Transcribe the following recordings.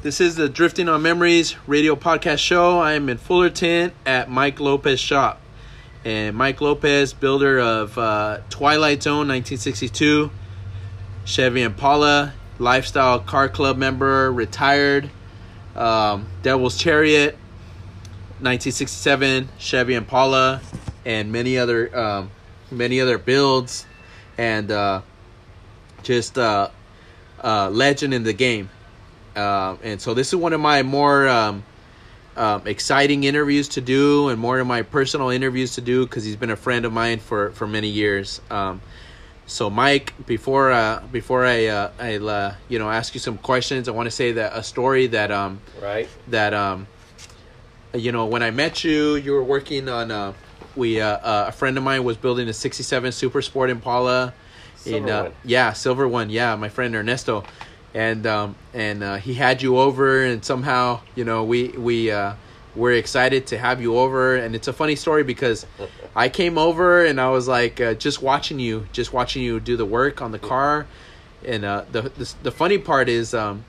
This is the Drifting on Memories radio podcast show. I am in Fullerton at Mike Lopez shop. And Mike Lopez, builder of uh, Twilight Zone 1962, Chevy Impala, lifestyle car club member, retired, um, Devil's Chariot, 1967, Chevy Impala, and many other um, many other builds, and uh, just uh, uh, legend in the game. Uh, and so this is one of my more um, um, exciting interviews to do, and more of my personal interviews to do because he's been a friend of mine for for many years. Um, so Mike, before uh, before I uh, I uh, you know ask you some questions, I want to say that a story that um Right. that um you know when I met you, you were working on uh we uh, uh, a friend of mine was building a '67 Super Sport Impala. Silver uh, one. yeah, silver one. Yeah, my friend Ernesto, and um, and uh, he had you over, and somehow you know we we uh, we're excited to have you over, and it's a funny story because I came over and I was like uh, just watching you, just watching you do the work on the car, and uh, the, the the funny part is um,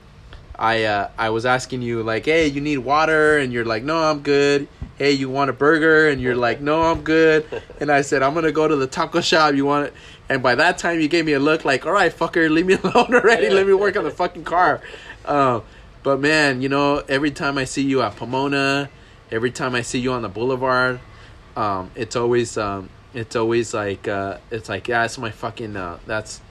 I uh, I was asking you like, hey, you need water, and you're like, no, I'm good. Hey, you want a burger? And you're like, no, I'm good. And I said, I'm gonna go to the taco shop. You want it? And by that time, you gave me a look like, all right, fucker, leave me alone already. Let me work on the fucking car. Uh, but man, you know, every time I see you at Pomona, every time I see you on the boulevard, um, it's always um, it's always like uh, it's like yeah, that's my fucking uh, that's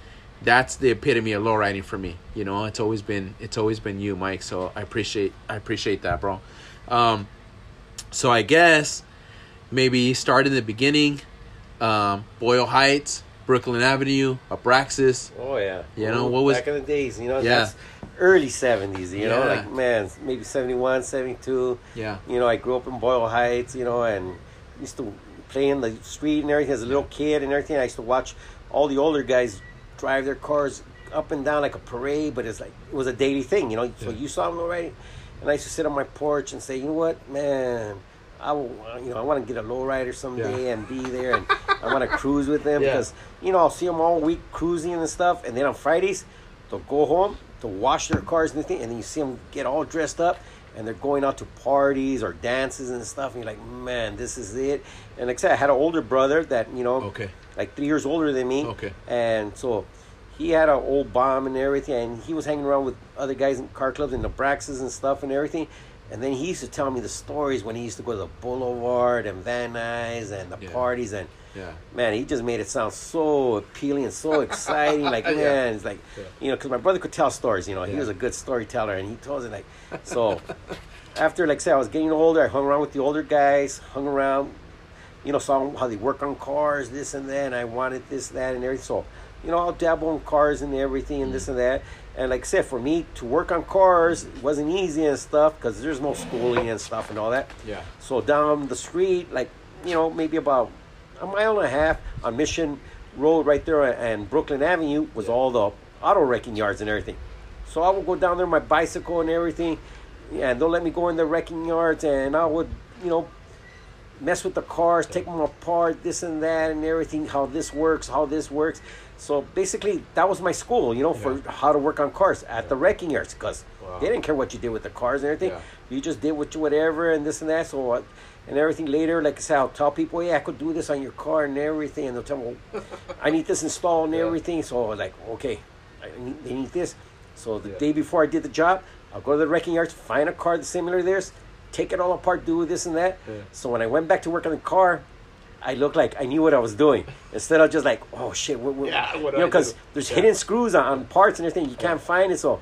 that's the epitome of low riding for me. You know, it's always been it's always been you, Mike. So I appreciate I appreciate that, bro. Um, so I guess maybe start in the beginning. Um, Boyle Heights, Brooklyn Avenue, Abraxas. Oh yeah. You know, what was- back in the days? You know, Yeah. that's early seventies. You know, like man, maybe 71, 72. Yeah, You know, I grew up in Boyle Heights. You know, and used to play in the street and everything as a little kid and everything. I used to watch all the older guys drive their cars up and down like a parade, but it's like it was a daily thing. You know, so Yeah. you saw them already, and I used to sit on my porch and say, you know what, man. I will, you know, I want to get a lowrider someday Yeah. and be there, and I want to cruise with them Yeah. because you know I'll see them all week cruising and stuff, and then on Fridays they'll go home to wash their cars and everything, and then you see them get all dressed up, and they're going out to parties or dances and stuff, and you're like, man, this is it. And like I said, I had an older brother that you know, Okay. Like three years older than me, Okay. and so he had an old bomb and everything, and he was hanging around with other guys in car clubs and the Braxes and stuff and everything. And then he used to tell me the stories when he used to go to the Boulevard and Van Nuys and the Yeah. parties and yeah, man, he just made it sound so appealing and so exciting. Like, Yeah. man, it's like, Yeah. you know, because my brother could tell stories. You know, he was a good storyteller, and he told it like, so. after, like, I said, I was getting older. I hung around with the older guys, hung around, you know, saw how they work on cars, this and that. And I wanted this, that, and everything. So, you know, I'll dabble in cars and everything, and this Mm. and that. And like I said, for me to work on cars wasn't easy and stuff because there's no schooling and stuff and all that. yeah, So down the street, like you know, maybe about a mile and a half on Mission Road, right there, and Brooklyn Avenue was Yeah. all the auto wrecking yards and everything. So I would go down there, my bicycle and everything, and they'll let me go in the wrecking yards, and I would, you know, mess with the cars, take them apart, this and that, and everything. How this works, how this works. So basically, that was my school, you know, for Yeah. how to work on cars at the wrecking yards, because Wow. they didn't care what you did with the cars and everything. Yeah. You just did what you, whatever and this and that. So uh, and everything later, like I said, I'll tell people, yeah, I could do this on your car and everything, and they'll tell me, well, I need this installed and Yeah. everything. So like, okay, I need, they need this. So the Yeah. day before I did the job, I'll go to the wrecking yards, find a car that's similar to theirs, take it all apart, do this and that. Yeah. So when I went back to work on the car, I looked like I knew what I was doing instead of just like, oh shit, what, what, Yeah, what you know, because there's Yeah. hidden screws on, on parts and everything. You can't find it. So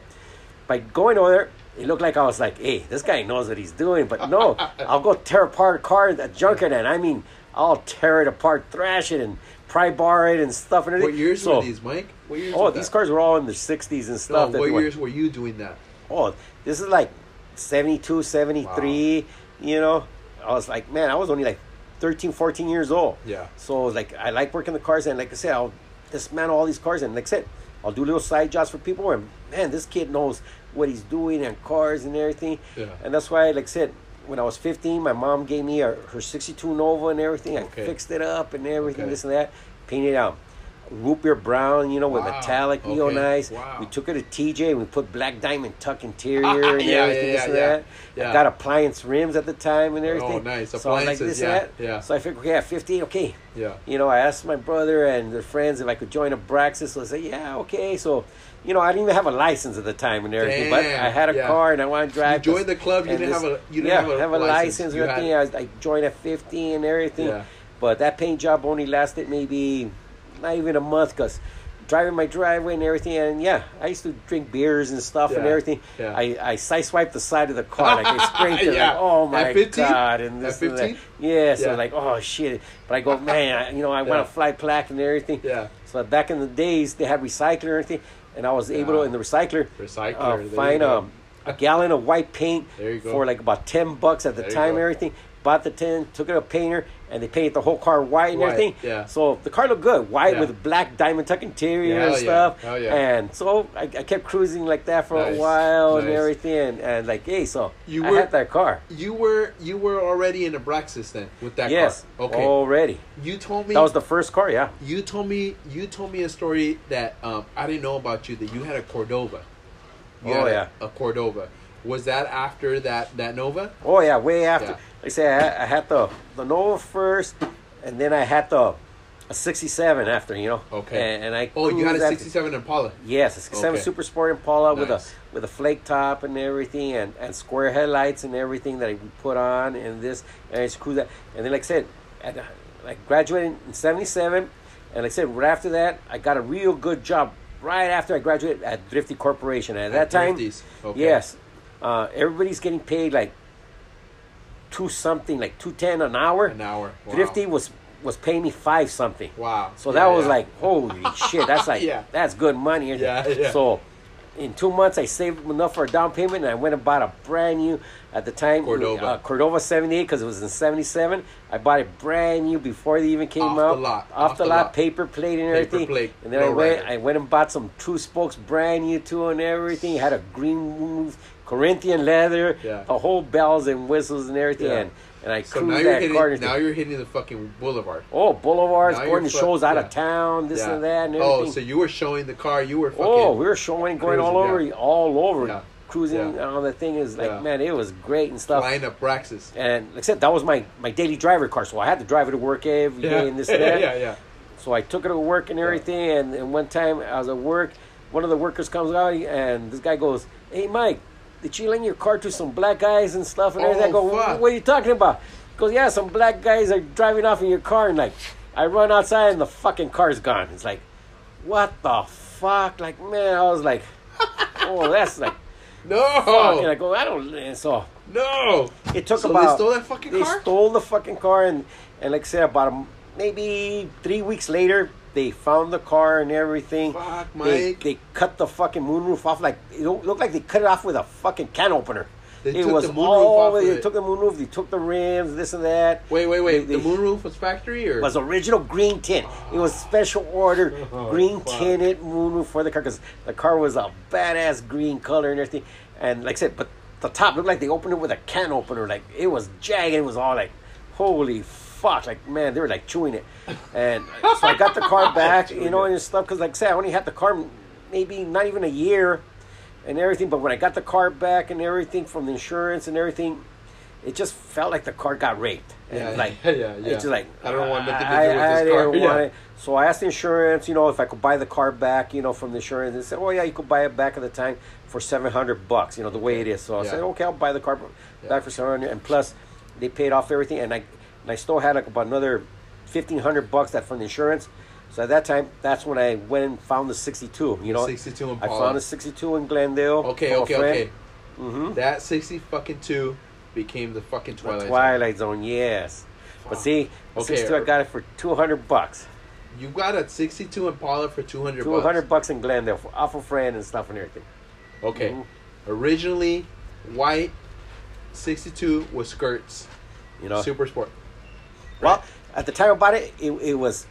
by going over there, it looked like I was like, hey, this guy knows what he's doing. But no, I'll go tear apart a car at junkyard, and I mean, I'll tear it apart, thrash it, and pry bar it and stuff and everything. What years so, were these, Mike? What years? Oh, these that? cars were all in the 60s and stuff. that what were- years were you doing that? Oh, this is like 72, 73, you know. I was like, man, I was only like 13, 14 years old. Yeah. So like I like working the cars and like I said, I'll dismantle all these cars and like I said, I'll do little side jobs for people and man, this kid knows what he's doing and cars and everything. Yeah. And that's why like I said, when I was 15, my mom gave me her, her 62 Nova and everything. I Okay. fixed it up and everything, Okay. this and that, painted it out. Root beer brown, you know, with Wow. metallic Okay. neonice. Wow. We took it to TJ and we put black diamond tuck interior Yeah, and yeah, everything, this yeah, and yeah. that. Yeah. I got appliance rims at the time and oh, everything. Oh, nice. So I like this yeah, and that. yeah. So I figured, okay, at 15, okay. Yeah. You know, I asked my brother and their friends if I could join Abraxas. So I said, yeah, okay. So, you know, I didn't even have a license at the time and everything, but I had a yeah. car and I wanted to drive. You joined this- the club, you didn't this- have a- you didn't yeah, have a have a license. license or had- anything. I, I joined at 15 and everything. Yeah. But that paint job only lasted maybe not even a month because driving my driveway and everything. And yeah, I used to drink beers and stuff and everything. yeah. I, I side swiped the side of the car. Like I scraped it. Yeah. Like, oh my At 15? God. And this and that. 15? Yeah, so Yeah. like, oh shit. But I go, man, I, you know, I Yeah. want to fly plaque and everything. Yeah. So back in the days, they had recycler and everything. And I was able to, in the recycler, Recycler, uh, find um, a gallon of white paint There you go. for like about 10 bucks at the There time and everything. Bought the tin, took it to a painter, and they painted the whole car white and White, everything. yeah. So the car looked good, white Yeah. with black diamond tuck interior Hell and stuff. Hell yeah. And so I, I kept cruising like that for Nice. a while and everything. And, and like, hey, so You I were- had that car. You were you were already in Abraxas then with that yes, car. Okay. already. You told me That was the first car, yeah. you told me you told me a story that um, I didn't know about you that you had a Cordoba. You Oh, had a- yeah. a, Cordoba. Was that after that that Nova? Oh yeah, way after. Yeah. Like I say, I, had- I had the the Nova first, and then I had the a '67 after. You know. Okay. And, and I. Oh, you had a cruised after- '67 Impala. Yes, a '67 Okay. Super Sport Impala with a with a flake top and everything, and, and square headlights and everything that I put on, and this, and I cruise that. And then, like I said, at, I graduated in '77, and like I said, right after that, I got a real good job. Right after I graduated at Thrifty Corporation, and at that time. Okay. yes, uh, everybody's getting paid like two something, like two ten an hour. An hour. Wow. Thrifty was was paying me five something. Wow. So Yeah, that was yeah. like holy shit. That's like Yeah. that's good money. Yeah, yeah. So in two months, I saved enough for a down payment, and I went and bought a brand new at the time Cordoba. uh, Cordoba '78 because it was in '77. I bought it brand new before they even came Off the lot, off, off the, the lot, lot. paper plate and Paper everything. plate, and then I went, ragger. I went and bought some Tru Spokes, brand new too, and everything. Had a green move, Corinthian leather, Yeah. the whole bells and whistles and everything. Yeah. And, and I So now you're that hitting now everything. you're hitting the fucking boulevard. Oh, boulevards, Now going to shows out yeah. of town, this and that, and oh, so you were showing the car. You were oh, fucking. oh, we were showing, going all over, cruising, all over, cruising Yeah. on the thing. Is like, Yeah. man, it was great and stuff. flying up Braxis. And like I said, that was my my daily driver car, so I had to drive it to work every day Yeah. and this and that. yeah, yeah. So I took it to work and everything. And, and one time I was at work, one of the workers comes out and this guy goes, "Hey, Mike, did you lend your car to some black guys and stuff?" And everything. I Oh, go, fuck. "What are you talking about?" He goes, "Yeah, some black guys are driving off in your car." And like, I run outside and the fucking car's gone. It's like, what the fuck? Like, man, I was like, oh, that's like, fuck. And I No, go, I don't. And so no. it took So about. they stole that fucking They car. stole the fucking car, and and like I said, about a, maybe three weeks later, they found the car and everything. Fuck, They, Mike. they cut the fucking moonroof off like it looked like they cut it off with a fucking can opener. They it took was the moonroof all off of they it. took the moonroof, they took the rims, this and that. Wait, wait, wait. They- the moonroof was factory or It was original green tint. It was special order Oh, green fuck. tinted moonroof for the car because the car was a badass green color and everything. And like I said, but the top looked like they opened it with a can opener. Like it was jagged. It was all like, holy fuck! Like man, they were like chewing it. And so I got the car back, you know, and stuff. Because like I said, I only had the car maybe not even a year and everything. But when I got the car back and everything from the insurance and everything, it just felt like the car got raped. And Yeah, like yeah, yeah. it's just like I don't want nothing to I- do with I this didn't car. want Yeah. it. So I asked the insurance, you know, if I could buy the car back, you know, from the insurance. They said, "Oh yeah, you could buy it back at the time for seven hundred bucks." You know, the way it is. So I Yeah. said, "Okay, I'll buy the car Yeah. back for seven hundred. And plus, they paid off everything, and I and I still had like about another fifteen hundred bucks that from the insurance. So at that time, that's when I went and found the sixty-two. You know, 62 I found a sixty-two in Glendale. Okay, okay, okay. Mhm. That sixty fucking two became the fucking The Twilight. Zone. Twilight Zone, yes. But see, the Okay, 62, I er- got it for two hundred bucks. You got a sixty-two Impala for two hundred. Two hundred bucks in Glendale for off a friend and stuff and everything. Okay. Mhm. Originally, white, sixty-two with skirts. You know. Super sport. Well, at the time I bought it, it, it was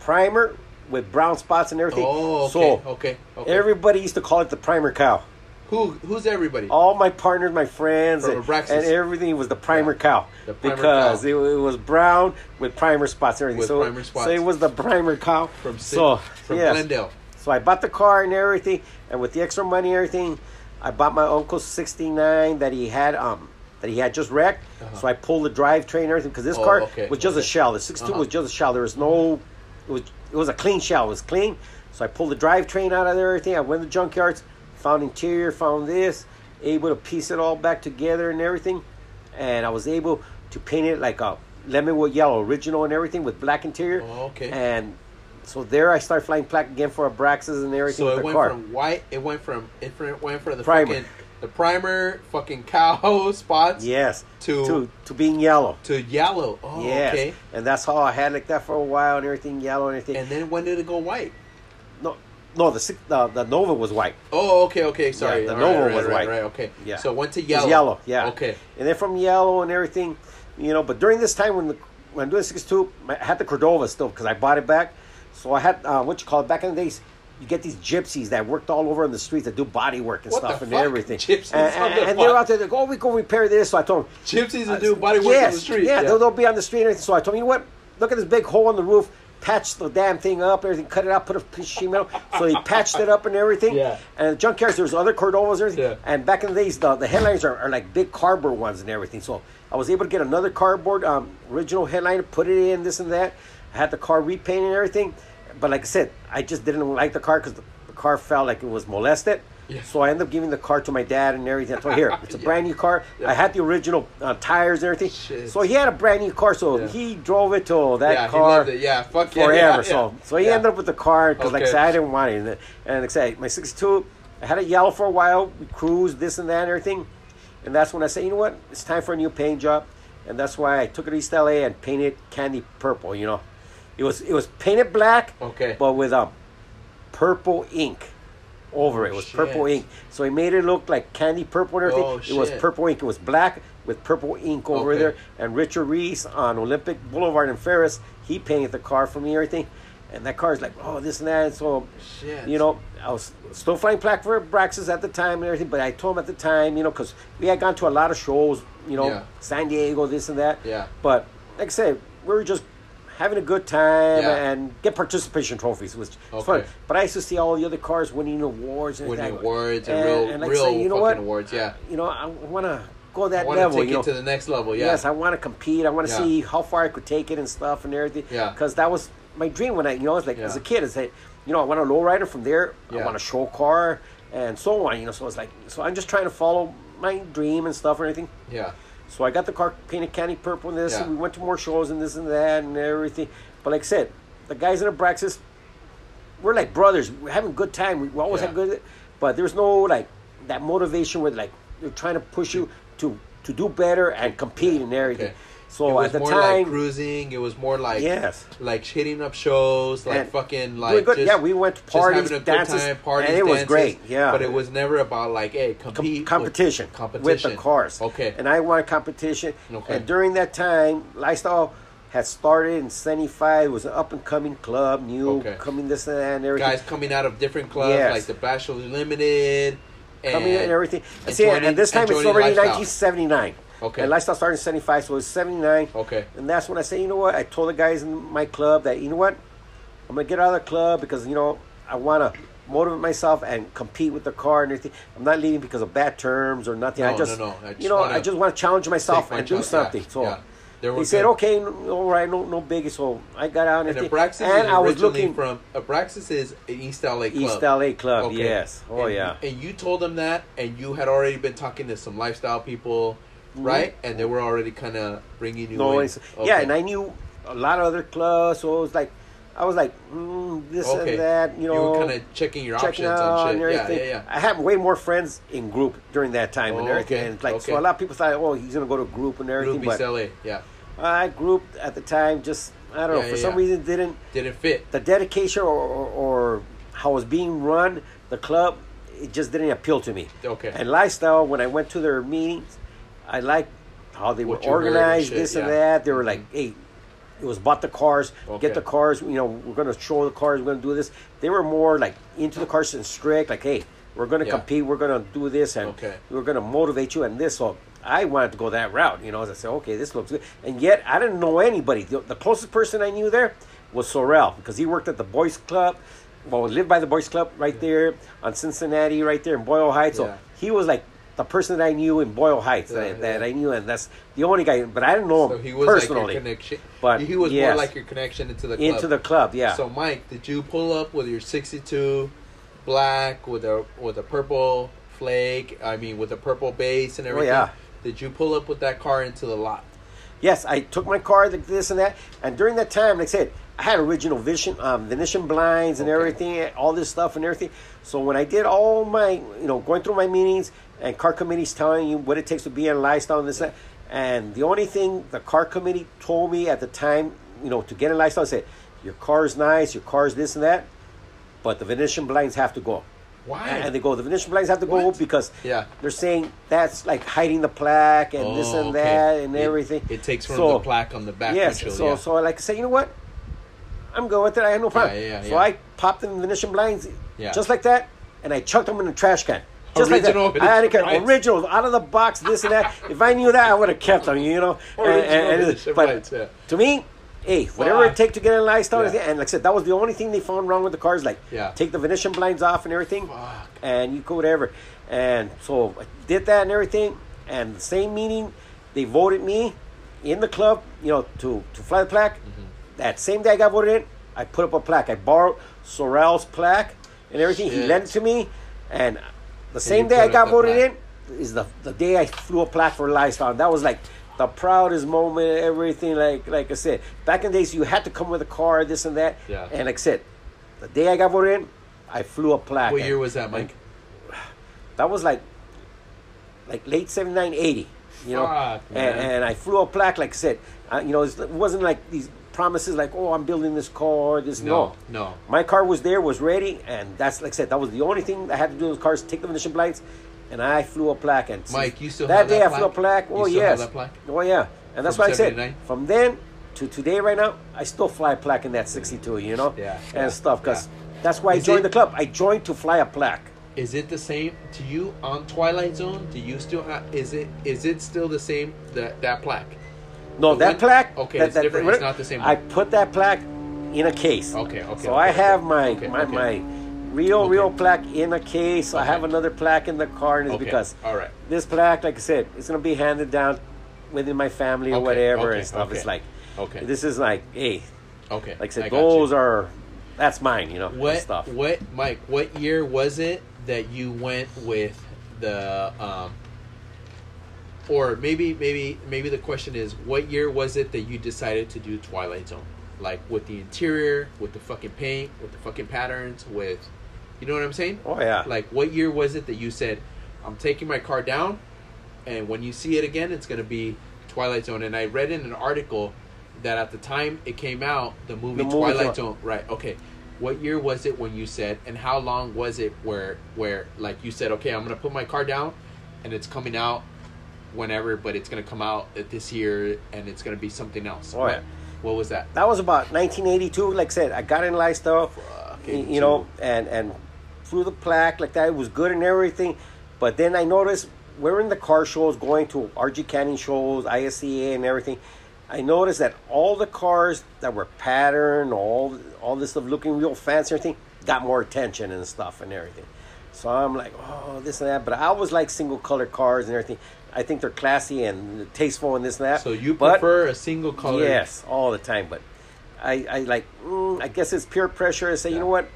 primer with brown spots and everything. Oh, okay, So okay, okay. everybody used to call it the primer cow. Who who's everybody? all my partners, my friends, and, and everything was the primer Yeah. cow The primer because cow. It, it was brown with primer spots and everything. With so, primer spots. so it was the primer cow. from so from yes. Glendale. So I bought the car and everything, and with the extra money and everything, I bought my uncle's '69 that he had um that he had just wrecked. Uh-huh. So I pulled the drivetrain and everything because this Oh, car okay, was just a shell. The '62 Uh-huh. was just a shell. There was no, it was it was a clean shell. It was clean. So I pulled the drivetrain out of there. Everything. I went to the junkyards, found interior, found this, able to piece it all back together and everything, and I was able to paint it like a lemonwood yellow, original and everything with black interior. Oh, okay. And so there I started flying plaque again for Abraxas and everything So with it the went car. from white. It went from it went from the Primer. fucking the primer fucking cow spots yes. to to to being yellow. to yellow. Oh, yes. okay. And that's how I had like that for a while and everything yellow and everything. And then when did it go white? no, no, the the the Nova was white. Oh, okay, okay. Sorry, the All Nova right, was right, white. Right, okay. Yeah. So it went to It was yellow. yellow, yeah. Okay. And then from yellow and everything, you know. But during this time when the when I'm doing six two, I had the Cordoba still because I bought it back. So I had uh, what you call it back in the days. You get these gypsies that worked all over in the streets that do body work and What stuff and fuck? everything. Gypsies and, on and, the and they're out there. They go, "Oh, we go repair this." So I told them, Gypsies that do body work yes, on the street. Yeah, They'll, they'll be on the street and everything. So I told him, you know what? Look at this big hole in the roof. Patch the damn thing up, everything. Cut it out. Put a piece of sheet metal. So he patched it up and everything. Yeah. And the junkyards, there's other Cordobas and everything. Yeah. And back in the days, the, the headliners are, are like big cardboard ones and everything. So I was able to get another cardboard um, original headliner, put it in this and that. I had the car repainted and everything. But like I said, I just didn't like the car because the, the car felt like it was molested. Yeah. So I ended up giving the car to my dad and everything. I told him, here, it's a Yeah. brand new car. Yeah. I had the original uh, tires and everything. Shit. So he had a brand new car, so he drove it till that yeah, he car loved it. Yeah, fuck yeah, forever. So so he ended up with the car because like I said, I didn't want it. And, and like I said, my '62, I had it yellow for a while. We cruised this and that and everything, and that's when I said, you know what, it's time for a new paint job, and that's why I took it to East LA and painted candy purple. You know, it was it was painted black, Okay. but with a purple ink over it. It was oh, shit. purple ink. So he made it look like candy purple and everything. Oh, it was purple ink. It was black with purple ink over Okay. there. And Richard Reese on Olympic Boulevard in Ferris, he painted the car for me and everything. And that car is like, oh, this and that. And so, Shit. you know, I was still flying plaque for Braxis at the time and everything. But I told him at the time, you know, because we had gone to a lot of shows, you know, Yeah. San Diego, this and that. Yeah. But like I said, we were just having a good time Yeah. and get participation trophies, which was fun. But I used to see all the other cars winning awards and Winning awards and real- like real say, you know fucking what? awards, yeah. You know, I want to go that I want to level. take you know? it to the next level. Yeah. Yes, I want to compete. I want to Yeah. see how far I could take it and stuff and everything. Yeah. Because that was my dream when I, you know, I was like Yeah. as a kid. I said, you know, I want a lowrider from there. Yeah. I want a show car and so on. You know, so it's like, so I'm just trying to follow my dream and stuff or anything. yeah. So I got the car painted candy purple and this, Yeah. and we went to more shows and this and that and everything. But like I said, the guys in Abraxas, we're like brothers. We're having a good time. We, we always Yeah. have good, but there's no like that motivation where like they're trying to push you to to do better and compete and everything. Okay. So it was at the more time, like cruising. It was more like Yes. like hitting up shows, like And fucking like were good. just, yeah, we went to parties, having a dances, good time, parties, and it was dances, great. Yeah, but it was never about like hey Com- compete with- competition, competition with the cars. Okay, And I wanted competition. Okay. And during that time, Lifestyle had started in '75. It was an up and coming club, new Okay. coming this and that and everything. guys coming out of different clubs Yes. like the Bachelor Limited, and, coming in and everything. and See, joining- and this time it's already Lifestyle. 1979. Okay. And Lifestyle started in 75, so it was 79. Okay. And that's when I say, you know what? I told the guys in my club that, you know what? I'm going to get out of the club because, you know, I want to motivate myself and compete with the car and everything. I'm not leaving because of bad terms or nothing. I No, just, no, no. I just you know, I just want to challenge myself my and do something. yeah, So yeah. They were he said, okay, no, all right, no, no biggie. So I got out and, And. Abraxas and is I was looking from Abraxas is an East LA club. East LA club. Okay. Yes. Oh and, yeah. And you told them that, and you had already been talking to some lifestyle people, right? And they were already kind of bringing you Mm-hmm. No, in. it's, yeah, and I knew a lot of other clubs, so it was like, I was like, mm, this okay. and that, you know, You were kind of checking your checking options and and shit. Yeah, everything. yeah, yeah. I had way more friends in Groupe during that time and Oh, everything. okay, And like, okay. so a lot of people thought, oh, he's gonna go to Groupe and everything, Groupe but LA, yeah, I grouped at the time just I don't know for yeah, some yeah. reason didn't didn't fit. the dedication or, or, or how it was being run the club it just didn't appeal to me. Okay. And lifestyle when I went to their meetings, I like how they were What and organized, shit, this and yeah. that. They were mm-hmm. like, hey. It was bought the cars, Okay. get the cars. You know, we're gonna show the cars. We're gonna do this. They were more like into the cars and strict. Like, hey, We're going to Yeah. compete. We're going to do this, and Okay. we're going to motivate you and this. So I wanted to go that route. You know, as I said, okay, this looks good. And yet I didn't know anybody. The, the closest person I knew there was Sorrel because he worked at the Boys Club. Well, we lived by the Boys Club right there on Cincinnati, right there in Boyle Heights. So Yeah. he was like the person that I knew in Boyle Heights Yeah, that, that. I knew, and that's the only guy. But I didn't know So him he was personally like your connection. But, he was yes. more like your connection into the club. into the club. Yeah. So Mike, did you pull up with your '62 black with a with a purple flake? I mean, with a purple base and everything. Oh, everything. yeah. Did you pull up with that car into the lot? Yes, I took my car, this and that, and during that time, like I said, I had original vision, um, Venetian blinds and Okay. everything, all this stuff and everything. So when I did all my, you know, going through my meetings and car committees telling you what it takes to be in a lifestyle and this and and the only thing the car committee told me at the time, you know, to get a lifestyle, said, your car is nice, your car is this and that, but the Venetian blinds have to go. Why? And they go, the Venetian blinds have to go because Yeah. they're saying that's like hiding the plaque and this Oh, and okay. that and It- everything. It, takes from So- the plaque on the back Yes. So yeah. so like I say, you know what? I'm going with it. I had no problem. Yeah, yeah, so. I popped in the Venetian blinds, Yeah. just like that, and I chucked them in the trash can. Just like Original that. I had to get originals out of the box, this and that. if I knew that, I would have kept them. You know. Original and- and- Venetian but blinds, yeah. to me, hey, whatever it take to get in lifestyle, Yeah. and like I said, that was the only thing they found wrong with the cars. Like, Yeah. take the Venetian blinds off and everything, Fuck. and you go whatever. And so I did that and everything. And the same meeting, they voted me in the club, you know, to to fly the plaque. Mm-hmm. That same day I got voted in, I put up a plaque. I borrowed Sorrel's plaque and everything. He lent it to me, and the same day I got voted in is the the day I flew a plaque for lifestyle. That was like the proudest moment. Everything like like I said, back in the days you had to come with a car, this and that. Yeah. And like I said, the day I got voted in, I flew a plaque. what And- year was that, Mike? that was like like late 79 80 you know Fuck, and, and i flew a plaque like i said uh, you know it wasn't like these promises like oh i'm building this car this no, No, no. my car was there was ready and that's like i said that was the only thing i had to do with cars take the Venetian blinds and i flew a plaque and Mike, you still that day that i flew a plaque? oh yes that plaque? oh yeah and that's From why i said from then to today right now i still fly a plaque in that 62 you know Yeah, and yeah, stuff because yeah. that's why i joined it- the club i joined to fly a plaque Is it the same to you on Twilight Zone? Do you still have? Is it is it still the same that that plaque? No, that plaque. okay, that, it's that- different. It's not the same I put that plaque in a case. Okay, okay, So okay, I have my Okay, my, okay. my real Okay. real plaque in a case. I have another plaque in the car, and it's because all right. this plaque, like I said, it's gonna be handed down within my family or whatever and stuff. It's like Okay. this is like, hey, Okay. like I said, you. those are that's mine, you know, What stuff. what Mike? What year was it that you went with the um? Or maybe maybe maybe the question is, what year was it that you decided to do Twilight Zone? Like with the interior, with the fucking paint, with the fucking patterns, with, you know what I'm saying? Oh yeah, Like what year was it that you said, I'm taking my car down, and when you see it again, it's gonna be Twilight Zone. And I read in an article that at the time it came out, the movie, The movie Twilight. Zone. Right. Okay. What year was it when you said, and how long was it where where like you said, okay, I'm gonna put my car down, and it's coming out whenever, but it's gonna come out this year, and it's gonna be something else. Oh, what, yeah. what was that? that was about 1982. Like I said, I got in lifestyle. Y- you know, and and flew the plaque like that. It was good and everything, but then I noticed we're in the car shows, going to RG Canyon shows, ISCA, and everything. I noticed that all the cars that were patterned, all all this stuff looking real fancy, and everything got more attention and stuff and everything. So I'm like, oh, this and that. But I was like single color cars and everything. I think they're classy and tasteful and this and that. So you But- prefer a single color? Yes, all the time. But I, I like, mm, I guess it's peer pressure I say, you know what,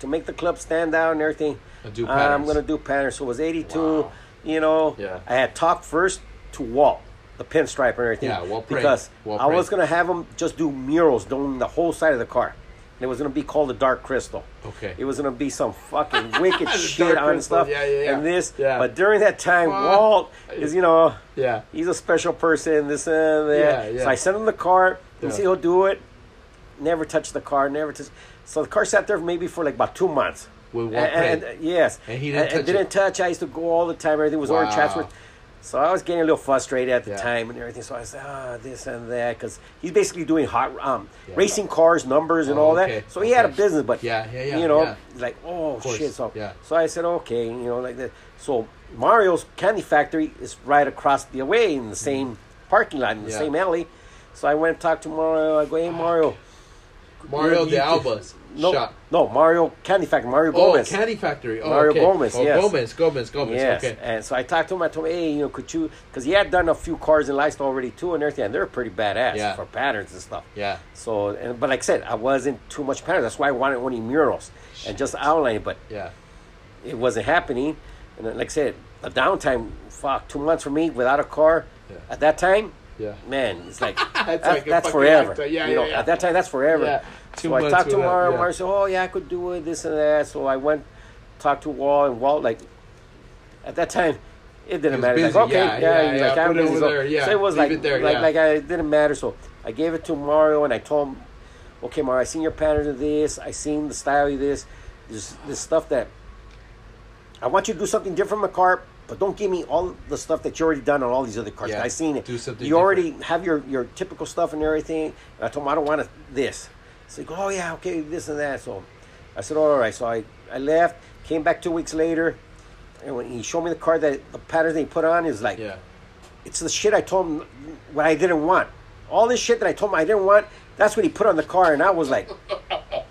to make the club stand out and everything. Do I'm gonna do patterns. So it was '82. Wow. You know, Yeah. I had talked first to Walt, the pinstripe and everything. Yeah, Walt because Walt I was gonna have him just do murals doing the whole side of the car. And it was gonna be called the Dark Crystal. Okay. It was gonna be some fucking wicked shit on Crystal. stuff Yeah, yeah, yeah. and this. Yeah. But during that time, Fuck. Walt is you know Yeah. he's a special person, this and that. Yeah, yeah. So I sent him the car. Yeah. Said he'll do it. Never touched the car. Never touched. So the car sat there maybe for like about two months. With And, Walt and- and, yes, And he didn't touch didn't it. touch. I used to go all the time. Everything was Wow. transferred. So I was getting a little frustrated at the Yeah. time and everything. So I said, ah, this and that, because he's basically doing hot um, Yeah. racing cars, numbers, and Oh, all okay, that. So he had a business, but Yeah, yeah, yeah, you know, like oh shit. So yeah. so I said, okay, you know, like that. So Mario's Candy Factory is right across the way in the same parking lot in the Mm-hmm. Same alley. So I went and talked to Mario. I go, hey Mario. Mario you- de Alba's No, shop. no, Mario Candy Factory, Mario Oh, Gomez. Candy Factory. Oh, Mario okay. Gomez, Oh, yes. Gomez, Gomez, Gomez. Yes, Okay. and so I talked to him. I told him, hey, you know, could you? Because he had done a few cars in Lifestyle already too, and everything. And they're pretty badass Yeah. for patterns and stuff. Yeah. So, and, but like I said, I wasn't too much pattern. That's why I wanted only murals and just outlining. But Yeah. it wasn't happening. And then, like I said, a downtime, fuck, two months for me without a car. Yeah. At that time, Yeah. man, it's like That's that's, like that's forever. Yeah, you yeah, know, yeah. at that time, that's forever. Two So I talked to Mario. yeah. Mario said, "Oh yeah, I could do it, this and that." So I went, talked to Walt, and Walt like, at that time, it didn't was matter. busy. Like, okay, Yeah, yeah, yeah, yeah, like, put it over So, there, yeah, so it was leave like, it there, like, yeah. like I, it didn't matter. So I gave it to Mario, and I told him, "Okay, Mario, I seen your pattern of this. I seen the style of this. This, this stuff that I want you to do something different from the car." But don't give me all the stuff that you already done on all these other cars. Yeah, I seen it. do something You already have your, your typical stuff and everything. And I told him I don't want it, this. So he goes, oh yeah, okay, this and that. So I said, all right. So I, I left, came back two weeks later, and when he showed me the car that the pattern that he put on is like, Yeah. it's the shit I told him what I didn't want. All this shit that I told him I didn't want, that's what he put on the car, and I was like,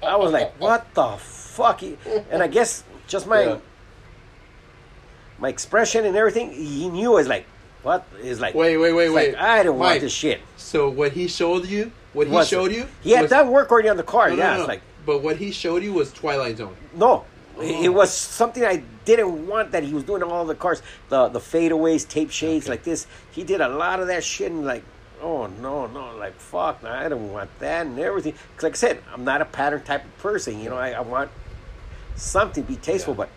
I was like, what the fuck? And I guess just my Yeah. my expression and everything, he knew I was like, what is like? Wait, wait, wait, wait. Like, I don't want this shit. So what he showed you, what he showed you, He had was- done work already on the car. No, yeah, no, it's no. like but what he showed you was Twilight Zone. no. Oh. It it was something I didn't want that he was doing all the cars, the the fadeaways, tape shades Okay. like this. He did a lot of that shit and like, oh no, no, like fuck, no, I don't want that and everything. 'Cause like I said, I'm not a pattern type of person. You know, I, I want something to be tasteful. Yeah. But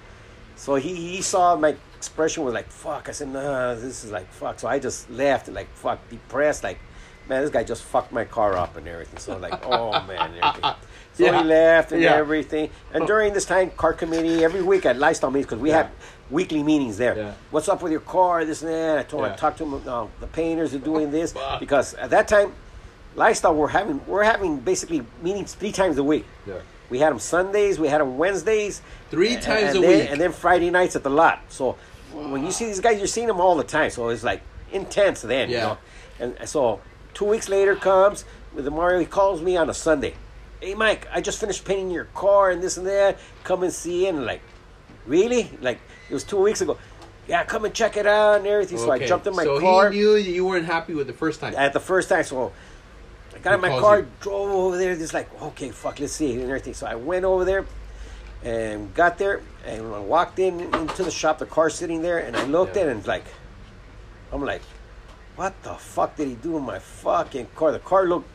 so he he saw my expression was like fuck. I said, nah, this is like fuck. So I just left like fuck, depressed, like. Man, this guy just fucked my car up and everything. So like, oh man, everything. So Yeah. he left and Yeah. everything. And during this time, car committee every week at lifestyle meetings because we Yeah. had weekly meetings there. Yeah. What's up with your car? This and that. I told him I talked to him. Uh, the painters are doing this because at that time, lifestyle we're having we're having basically meetings three times a week. Yeah. We had them Sundays, we had them Wednesdays, Three and- times and a then, week. and then Friday nights at the lot. So when you see these guys, you're seeing them all the time. So it's like intense then, you know. And so two weeks later comes with the Mario. He calls me on a Sunday. Hey Mike, I just finished painting your car and this and that. Come and see it. And like, really? Like it was two weeks ago. Yeah, come and check it out and everything. So I jumped in my so car So he knew you weren't happy with the first time. at the first time. So I got in my car, you. drove over there. Just like, okay, fuck, let's see and everything. So I went over there and got there and when I walked in into the shop. The car's sitting there, and I looked Yeah. at it and like, I'm like, what the fuck did he do in my fucking car? The car looked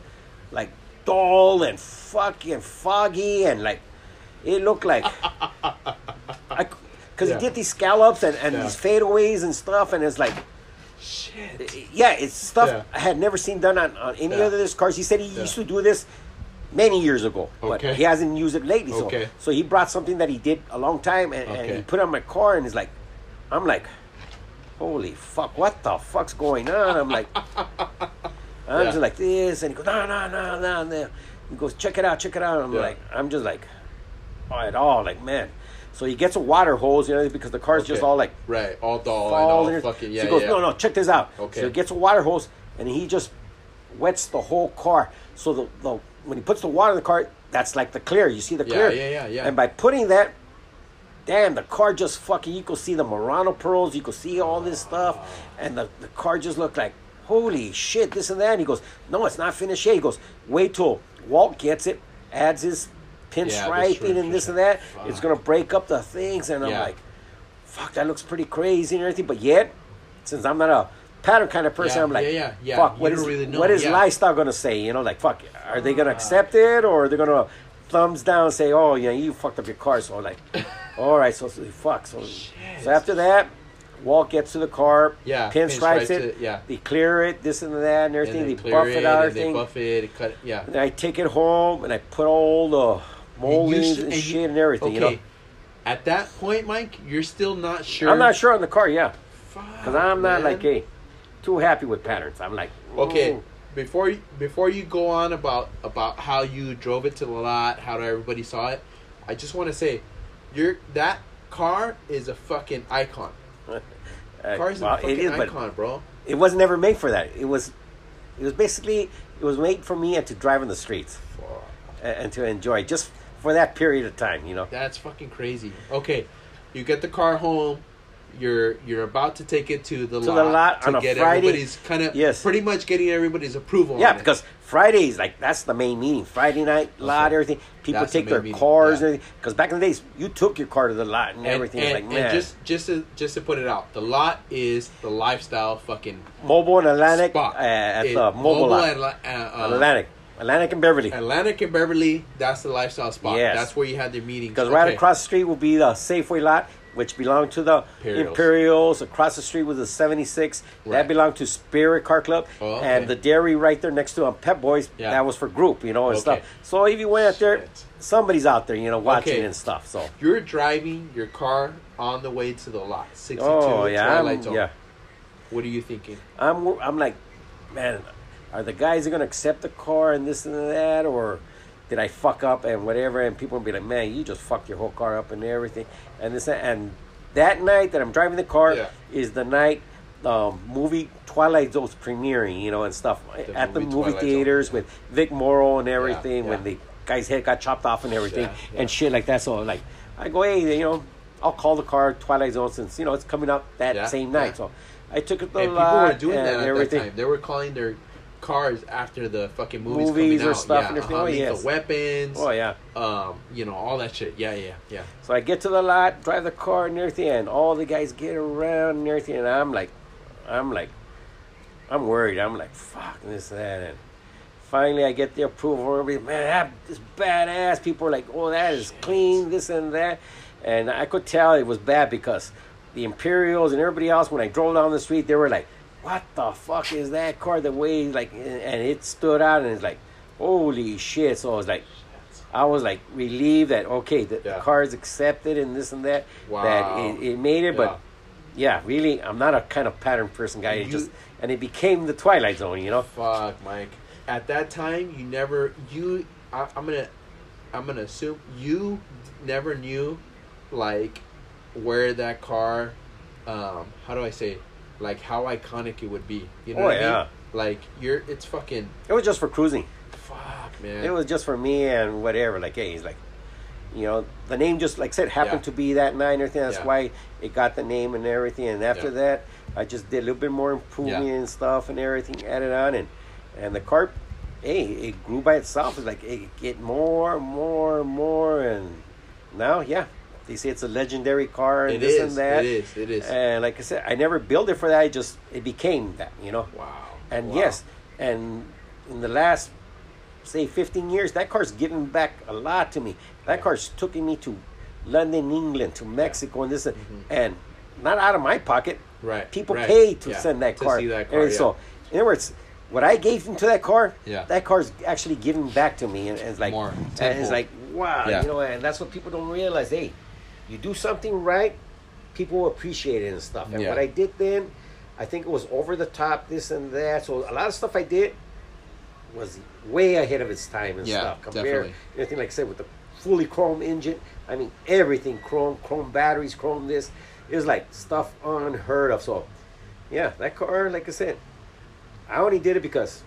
like dull and fucking foggy and like it looked like because Yeah. he did these scallops and, and Yeah. these fadeaways and stuff and it's like Shit. yeah, it's stuff Yeah. I had never seen done on, on any Yeah. other of his cars. He said he used to do this many years ago, but he hasn't used it lately. So, Okay. so he brought something that he did a long time, and, and he put it on my car, and it's like, I'm like, holy fuck, what the fuck's going on? I'm like, I'm just like this, and he goes, no, no, no, no, no. He goes, check it out, check it out. I'm Yeah. like, I'm just like, all at all, like man. So he gets a water hose, you know, because the car's just Okay. all like right, all dull and all in fucking yeah. so he goes, yeah. no, no, check this out. Okay. So he gets a water hose and he just wets the whole car. So the, the when he puts the water in the car, that's like the clear. You see the Yeah, clear. yeah, yeah, yeah. And by putting that, damn, the car just fucking. You could see the Murano pearls. You could see all this stuff, and the, the car just looked like holy shit, this and that. And he goes, no, it's not finished yet. He goes, wait till Walt gets it, adds his Yeah, pinstriping the and this and that. Fuck. It's gonna break up the things, and I'm Yeah. like fuck, that looks pretty crazy and everything. But yet, since I'm not a pattern kind of person, Yeah, I'm like, yeah, yeah, yeah. fuck, You what is really what is yeah. lifestyle gonna say? You know, like fuck, are they gonna accept it or are they gonna thumbs down say, oh yeah, you fucked up your car? So like, all right, so, so fuck. So so after that. Walt gets to the car, Yeah, pinstripes, pinstripes it, it, yeah. they clear it, this and that, and And everything. they they buff it, it out, and they everything. buff it, cut it, yeah. And I take it home and I put all the moldings should- and, you- shit and everything. Okay. You know, At that point, Mike, you're still not sure. I'm not sure on the car. Yeah, Because I'm not man. like, hey, too happy with patterns. I'm like, Okay, mm, before you, before you go on about about how you drove it to the lot, how everybody saw it, I just want to say, your that car is a fucking icon. uh, Car is well, a fucking it is, icon, bro. it was never made for that. It was, it was basically, it was made for me and to drive in the streets and, and to enjoy just for that period of time, you know. That's fucking crazy. Okay, you get the car home. You're you're about to take it to the To lot the lot to on a get Friday. everybody's kind of Yes. pretty much getting everybody's approval. Yeah, on it. because Fridays like that's the main meeting. Friday night lot, Okay. everything. People That's take main their meeting, cars yeah. and everything. Because back in the days, you took your car to the lot and, and, everything. and, like and man, just just to just to put it out, the lot is the lifestyle fucking Mobil and Atlantic spot uh, at It- the Mobil, lot. Atla- uh, uh, Atlantic, Atlantic and Beverly. Atlantic and Beverly. That's the lifestyle spot. Yes. That's where you had their meetings. Because right across the street will be the Safeway lot, which belonged to the Imperials. Imperials. Across the street was the 76. Right. That belonged to Spirit Car Club. Oh, okay. And the dairy right there next to um, Pep Boys, Yeah. that was for Groupe, you know, and Okay. stuff. So if you went out there, Shit. somebody's out there, you know, watching Okay. and stuff. So, You're driving your car on the way to the lot. Sixty-two. oh, yeah. Twilight Zone. yeah. What are you thinking? I'm, I'm like, man, are the guys going to accept the car and this and that? Or did I fuck up and whatever? And people will be like, man, you just fucked your whole car up and everything. And this and that night that I'm driving the car Yeah. is the night um, movie Twilight Zone's premiering, you know, and stuff The at the movie movie Twilight theaters Zone. with Vic Morrow and everything yeah. when the guy's head got chopped off and everything Yeah, yeah. and shit like that. So like, I go, hey, you know, I'll call the car Twilight Zone since you know it's coming up that Yeah, same night. yeah. So I took it the and people were doing and that at everything. that time. They were calling their cars after the fucking movies, Movies coming or out. stuff yeah, and everything. uh-huh, Oh, yes. weapons. Oh yeah. Um, you know all that shit. Yeah, yeah, yeah. So I get to the lot, drive the car and everything, and all the guys get around and everything, and I'm like, I'm like, I'm worried. I'm like, fuck this that, and finally I get the approval. Everybody, man, that is badass. People are like, oh, that is clean, this and that, and I could tell it was bad because the Imperials and everybody else, when I drove down the street, they were like, what the fuck is that car? The way like, and it stood out, and it's like, holy shit. So I was like. I was like relieved that okay, the, Yeah. the car is accepted and this and that. Wow. That it, it made it, but yeah, really, I'm not a kind of pattern person guy. It You- just and it became the Twilight Zone, you know. Fuck, Mike. At that time, you never you. I, I'm gonna, I'm gonna assume you never knew, like, where that car, um, how do I say, like how iconic it would be. You know Oh, what I yeah. mean? Like you're, it's fucking. It was just for cruising. Fuck, man. It was just for me and whatever. Like, hey, he's like, you know, the name just like I said happened Yeah. to be that night and everything. That's Yeah. why it got the name and everything. And after Yeah. that, I just did a little bit more improvement and stuff and everything added on and and the car, hey, it grew by itself. It's like it get more, more, more, and now, yeah, they say it's a legendary car and It this is. and that. It is. It is. And like I said, I never built it for that. I just it became that, you know. wow. And Wow. yes, and in the last say 15 years, that car's given back a lot to me. That Yeah. car's taken me to London, England, to Mexico, and this, Mhm. and not out of my pocket. Right. People right. pay to Yeah, send that to car. see that car. And yeah. So, in other words, what I gave into that car, Yeah. that car's actually given back to me, and, and it's like, More, and it's like, wow, Yeah. you know, and that's what people don't realize. Hey, you do something right, people will appreciate it and stuff. And Yeah. what I did then, I think it was over the top, this and that. So a lot of stuff I did was way ahead of its time and Yeah, stuff. Compared definitely. anything like I said with the fully chrome engine. I mean everything chrome, chrome batteries, chrome this. It was like stuff unheard of. So yeah, that car, like I said, I only did it because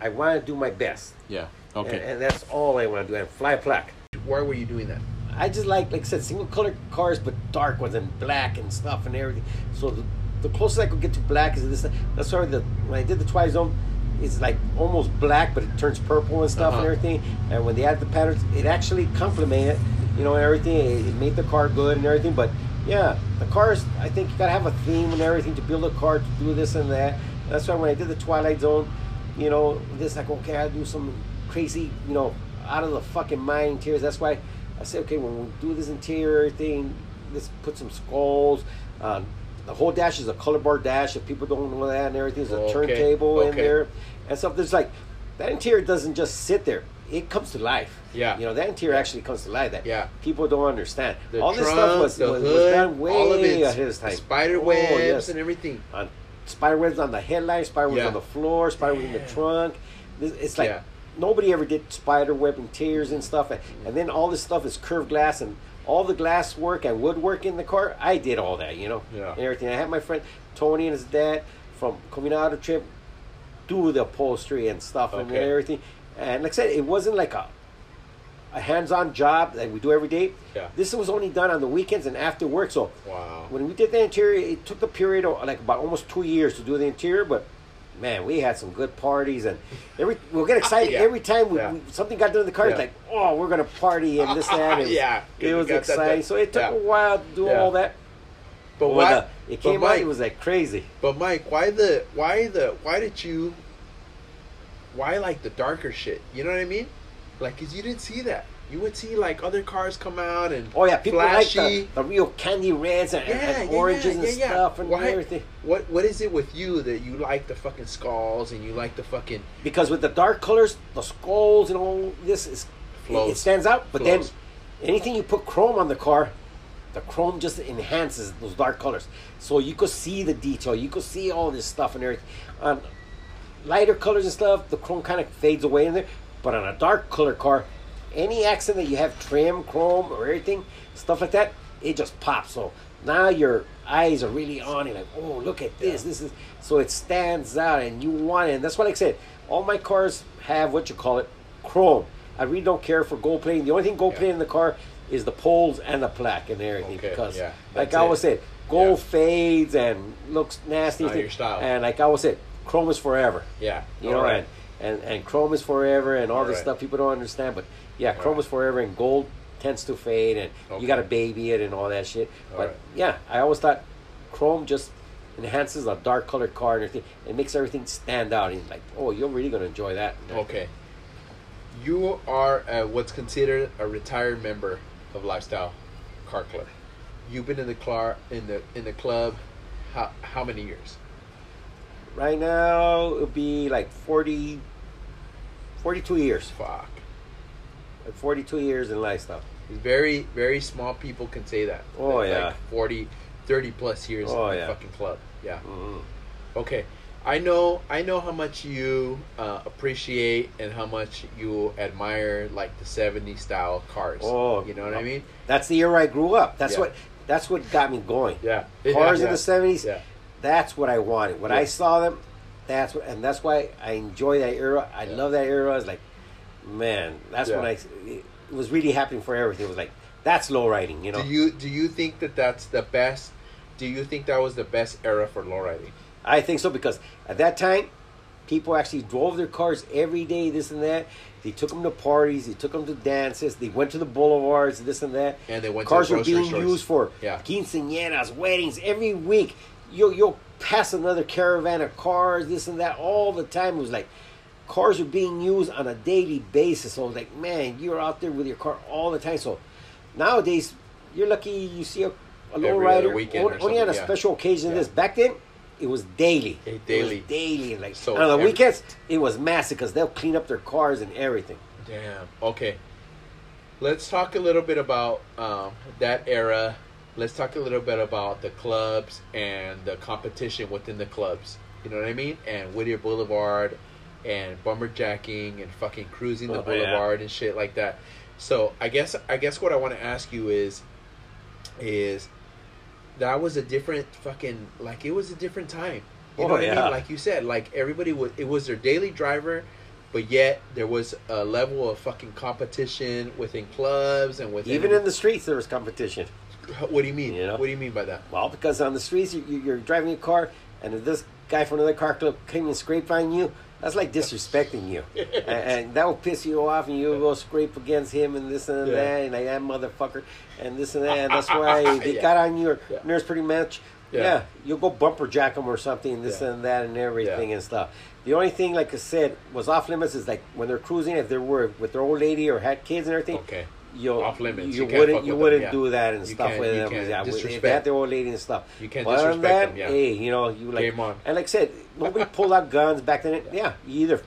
I want to do my best. Yeah. And, Okay. and that's all I want to do. And fly plaque. Why were you doing that? I just like, like I said, single color cars, but dark ones and black and stuff and everything. So the, the closest I could get to black is this. That's why the when I did the Twilight Zone, it's like almost black, but it turns purple and stuff and Uh-huh. everything. And when they added the patterns, it actually complemented, you know, and everything. It, it made the car good and everything. But yeah, the cars, I think you gotta have a theme and everything to build a car to do this and that. That's why when I did the Twilight Zone, you know, this like okay, I'll do some crazy, you know, out of the fucking mind tears. That's why I said, okay, when we do this interior thing, let's put some skulls. Uh, the whole dash is a color bar dash. If people don't know that and everything, there's a Okay, turntable in there and stuff. There's like that interior doesn't just sit there. it comes to life. Yeah. You know, that interior actually comes to life that Yeah. people don't understand. The all trunk, this stuff was, the was, hood, was done way all of it, ahead of time. spider Oh, yes. and everything. on spider webs on the headlight, spider webs Yeah. on the floor, spider webs in the trunk. This, it's like Yeah. Nobody ever did spider web interiors and stuff. And, and then all this stuff is curved glass and all the glass work and woodwork in the car. I did all that, you know, Yeah. and everything. I had my friend Tony and his dad from coming out of trip do the upholstery and stuff and everything. And like I said, it wasn't like a a hands-on job that we do every day. Yeah. This was only done on the weekends and after work. So Wow. when we did the interior, it took the period of like about almost two years to do the interior, but man, we had some good parties and every we'll get oh, excited Yeah. every time we, Yeah. we, something got done in the car. It's like, oh, we're gonna party and this and that. It was, Yeah. it was got that exciting. So it took a while to do all that. But When why? the- it came but out, Mike, it was like crazy. But Mike, why the why the why did you why like the darker shit? You know what I mean? Like, cause you didn't see that. You would see like other cars come out and Oh yeah, people flashy. like the, the real candy reds and, yeah, and yeah, oranges yeah, and stuff and Why- everything. What what is it with you that you like the fucking skulls and you like the fucking Because with the dark colors, the skulls and all this is it, Flows. it stands out. But Flows. then anything you put chrome on the car, the chrome just enhances those dark colors. So you could see the detail, you could see all this stuff and everything. On lighter colors and stuff, the chrome kind of fades away in there. But on a dark color car, any accent that you have trim, chrome, or everything, stuff like that, it just pops. So now your eyes are really on it, like, oh, look at this. This is so it stands out, and you want it. And that's what like I said. All my cars have what you call it, chrome. I really don't care for gold plating. The only thing gold Yeah. plating in the car is the poles and the plaque and everything. Okay, because, yeah, like I always said, gold Yeah. fades and looks nasty. Not your style. And like I always said, chrome is forever. yeah? You know, Alright. and, and and chrome is forever, and all this Alright. stuff people don't understand. But yeah, chrome Alright. is forever, and gold tends to fade, and Okay. you got to baby it and all that shit. But Alright. yeah, I always thought chrome just enhances a dark colored car and everything. It makes everything stand out. And like, oh, you're really gonna enjoy that. Okay. You are uh, what's considered a retired member of Lifestyle Car Club. You've been in the car in the in the club. How how many years? Right now, it'll be like 40, 42 years. Fuck. Like 42 years in lifestyle. Very very small people can say that. Oh, Like yeah. 40, 30 plus years Oh, in the yeah. fucking club. Yeah. Mhm. Okay. I know I know how much you uh, appreciate and how much you admire like the 70s style cars. Oh, you know what I mean? That's the year I grew up. That's Yeah. what that's what got me going. Yeah. Cars yeah. in the seventies. Yeah. That's what I wanted. When I saw them, that's what, and that's why I enjoy that era. I love that era. It's like, man, that's when I. It was really happening for everything. It was like that's low riding, you know. Do you do you think that that's the best? Do you think that was the best era for lowriding? I think so because at that time, people actually drove their cars every day. This and that. They took them to parties. They took them to dances. They went to the boulevards. This and that. And they went cars to were being stores. used for Yeah. quinceañeras, weddings every week. You'll you'll pass another caravan of cars, this and that, all the time. It was like cars were being used on a daily basis. So I was like, man, you're out there with your car all the time. So nowadays, you're lucky you see a, a low rider only, only on a yeah. special occasion. Yeah. This back then, it was daily. It daily. was daily. Like So on the every- weekends, it was massive because they'll clean up their cars and everything. Damn. Okay. Let's talk a little bit about um, that era. Let's talk a little bit about the clubs and the competition within the clubs. You know what I mean? And Whittier Boulevard and bumperjacking and fucking cruising the Oh, yeah. boulevard and shit like that. So I guess I guess what I want to ask you is is that was a different fucking like it was a different time. You know Oh, what I mean? Like you said, like everybody was it was their daily driver, but yet there was a level of fucking competition within clubs and within Even in the streets, there was competition. what do you mean? You know? What do you mean by that? Well, because on the streets, you, you're driving a car, and if this guy from another car club came and scraped on you, that's like disrespecting you, and, and that will piss you off, and you'll go scrape against him, and this and Yeah. that, and like that motherfucker, and this and that. And that's why they Yeah. got on your Yeah. nerves pretty much. Yeah. You'll go bumper jack them or something, this Yeah. and that, and everything and stuff. The only thing, like I said, was off limits is like when they're cruising, if they were with their old lady or had kids and everything. Okay. You'll, Off limits. You, You wouldn't. You wouldn't yeah. do that and You stuff with them. Yeah, with- if they disrespect. their old lady and stuff. You can't But disrespect that, them, yeah. Hey, you know, you like, Game on. and like I said, nobody pulled out guns back then. Yeah, you either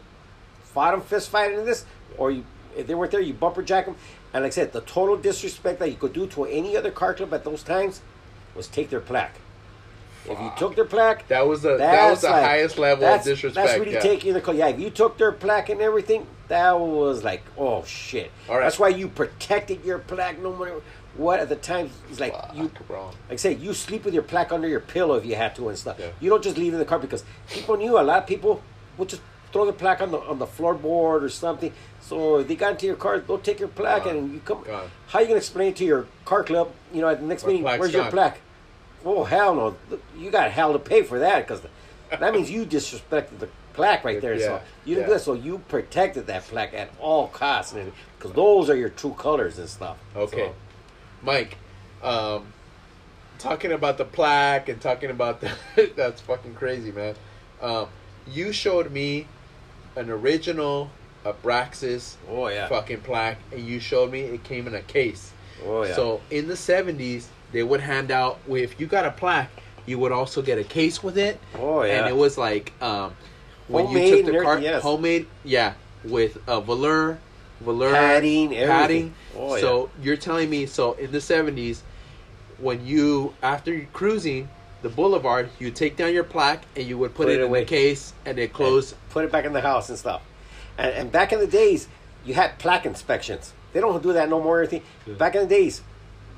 fought them fist fighting in this, or you if they weren't there, you bumper jack them. And like I said, the total disrespect that you could do to any other car club at those times was take their plaque. If you took their plaque, That was the that was the like- highest level of disrespect. That's really yeah. taking the call. Yeah, if you took their plaque and everything, that was like, oh shit. All right. That's why you protected your plaque no matter what. At the time, it's like Fuck, you, bro. like I say, you sleep with your plaque under your pillow if you had to and stuff. Yeah. You don't just leave it in the car because people knew a lot of people would just throw the plaque on the on the floorboard or something. So if they got into your car, they'll take your plaque Gone. and you come. Gone. How you gonna explain it to your car club? You know, at the next My meeting, where's your plaque? Oh hell no! You got hell to pay for that because that means you disrespected the plaque right there. Yeah, So you didn't yeah. do that. So you protected that plaque at all costs, because those are your true colors and stuff. Okay, So, Mike, um, talking about the plaque and talking about the that's fucking crazy, man. Um, you showed me an original Abraxas oh yeah. fucking plaque, and you showed me it came in a case. Oh yeah. So in the seventies, they would hand out if you got a plaque, you would also get a case with it. Oh, yeah. and it was like um, when Homemade you took the car, yes. homemade, yeah, with a velour, velour Padding, everything. padding. Oh, yeah. so you're telling me so in the seventies, when you after you're cruising the boulevard, you take down your plaque and you would put, Put it, it in away. the case and it closed. put it back in the house and stuff. And, and back in the days, you had plaque inspections. They don't do that no more. or Anything. Back in the days,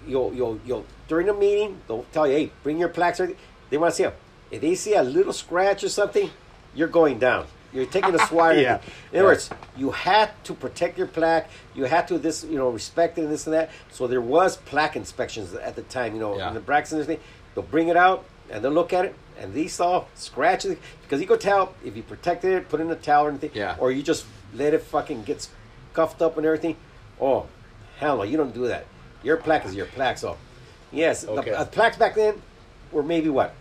you'll you'll you'll during the meeting they'll tell you, hey, bring your plaques. or. They want to see them. If they see a little scratch or something, you're going down. You're taking a swat. Yeah. In other words, you had to protect your plaque. You had to this, you know, respect it and this and that. So there was plaque inspections at the time. You know, Yeah. in the Braxton and everything. They'll bring it out and they'll look at it and they saw scratches because you could tell if you protected it, put it in a towel or anything, Yeah. or you just let it fucking get scuffed up and everything. Oh, hell no, you don't do that. Your plaque is your plaque. So, yes, Okay. the uh, plaques back then were maybe what.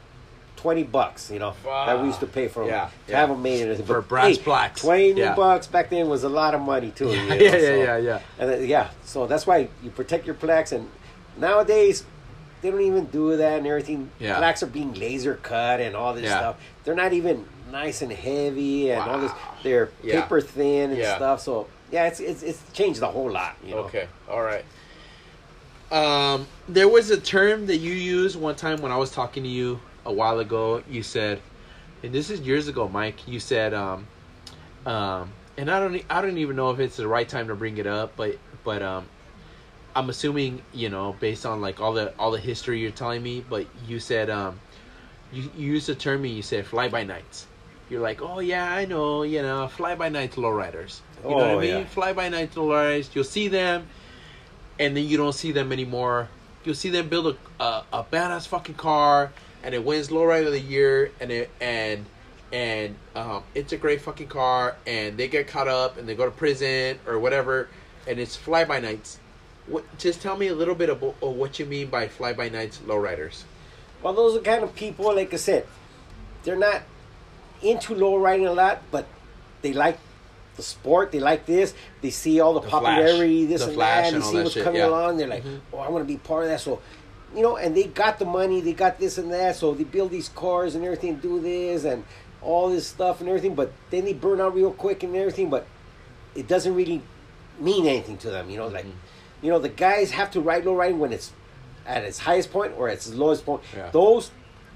20 bucks, you know, that we used to pay for them. Yeah, to yeah. have them made everything. For But, brass hey, plaques. 20 Yeah. bucks back then was a lot of money, too. you know, yeah, yeah, so- yeah, yeah. and then, yeah, so that's why you protect your plaques. And nowadays, they don't even do that and everything. Yeah. Plaques are being laser cut and all this Yeah. stuff. They're not even nice and heavy and all this. They're Yeah. paper thin and Yeah. stuff. So yeah, it's, it's it's changed a whole lot. You know. Okay, all right. Um, there was a term that you used one time when I was talking to you a while ago. You said, and this is years ago, Mike. You said, um, um, and I don't, I don't even know if it's the right time to bring it up, but, but, um, I'm assuming, you know, based on like all the all the history you're telling me, but you said, um, you, you used a term and you said fly by nights. You're like, oh yeah, I know, you know, fly by night lowriders. You know what I Oh, mean? yeah. Fly by night lowriders. You'll see them, and then you don't see them anymore. You'll see them build a a, a badass fucking car, and it wins lowrider of the year, and it and and um, it's a great fucking car, and they get caught up, and they go to prison or whatever, and it's fly by nights. What? Just tell me a little bit about of what you mean by fly by nights lowriders. Well, those are kind of people, like I said, they're not into low riding a lot, but they like the sport. They like this. They see all the, The flash. popularity, this The and flash that. and They all see that what's shit, coming yeah. along. They're like, Mhm. oh, I want to be part of that. So, you know, and they got the money. They got this and that. So they build these cars and everything, do this and all this stuff and everything. But then they burn out real quick and everything. But it doesn't really mean anything to them. You know, like, Mm-hmm. you know, the guys have to ride low riding when it's at its highest point or at its lowest point. Yeah. Those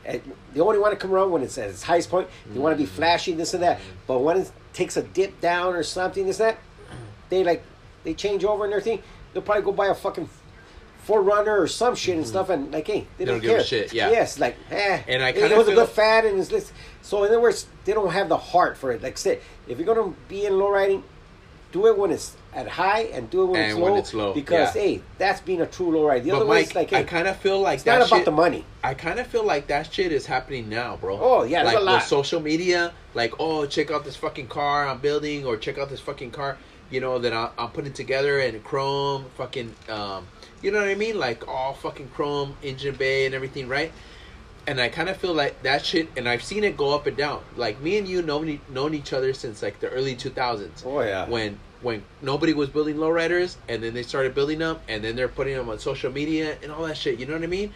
eh, they only want to come around when it's at its highest point. They want to Mm-hmm. be flashy, this and that. But when it takes a dip down or something, this and that, they like they change over and everything. They'll probably go buy a fucking 4Runner or some shit and stuff, and like, hey, they, They don't, don't give a care. shit, yeah. Yes, like, eh. And I kinda was a good fad, and it's this. So in other words, they don't have the heart for it. Like I said, if you're gonna be in low riding, do it when it's at high and do it when, And it's, when low, it's low, Because yeah. hey, that's being a true low ride. The But other way, Mike, it's like, I hey, kind of feel like it's that not about shit- the money. I kind of feel like that shit is happening now, bro. Oh, yeah, like a lot. with social media, like oh, check out this fucking car I'm building, or check out this fucking car, you know, that I, I'm putting together in chrome, fucking, um, you know what I mean, like all fucking chrome engine bay and everything, right? And I kind of feel like that shit, and I've seen it go up and down. Like me and you known known each other since like the early 2000s. Oh yeah. When when nobody was building lowriders, and then they started building them, and then they're putting them on social media and all that shit. You know what I mean?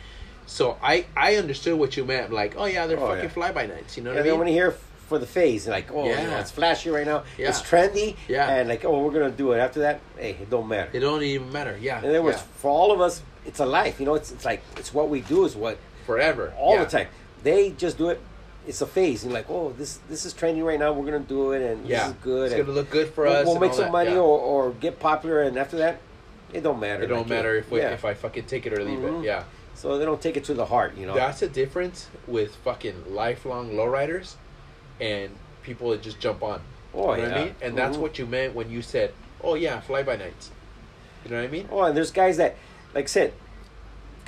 So I I understood what you meant. Like, oh yeah, they're Oh, fucking yeah. fly by nights. You know and what I then mean? when you hear for the phase. Like, oh, you know, Yeah. it's flashy right now. Yeah. It's trendy. Yeah. And like, oh, we're gonna do it. After that, hey, it don't matter. It don't even matter. Yeah. In other words, yeah. for all of us, it's a life. You know, it's it's like it's what we do is what forever. all Yeah. the time. They just do it. It's a phase. You're like, oh, this this is trending right now. We're gonna do it, and Yeah. this is good. It's and gonna look good for we'll, us. We'll make some that. money Yeah. or, or get popular, and after that, it don't matter. It don't Like, matter if we, if I fucking take it or leave Mhm. it. Yeah. So they don't take it to the heart, you know. That's the difference with fucking lifelong lowriders and people that just jump on. oh you know yeah. what I mean? And that's Mhm. what you meant when you said, "Oh yeah, fly by nights." You know what I mean? Oh, and there's guys that, like I said,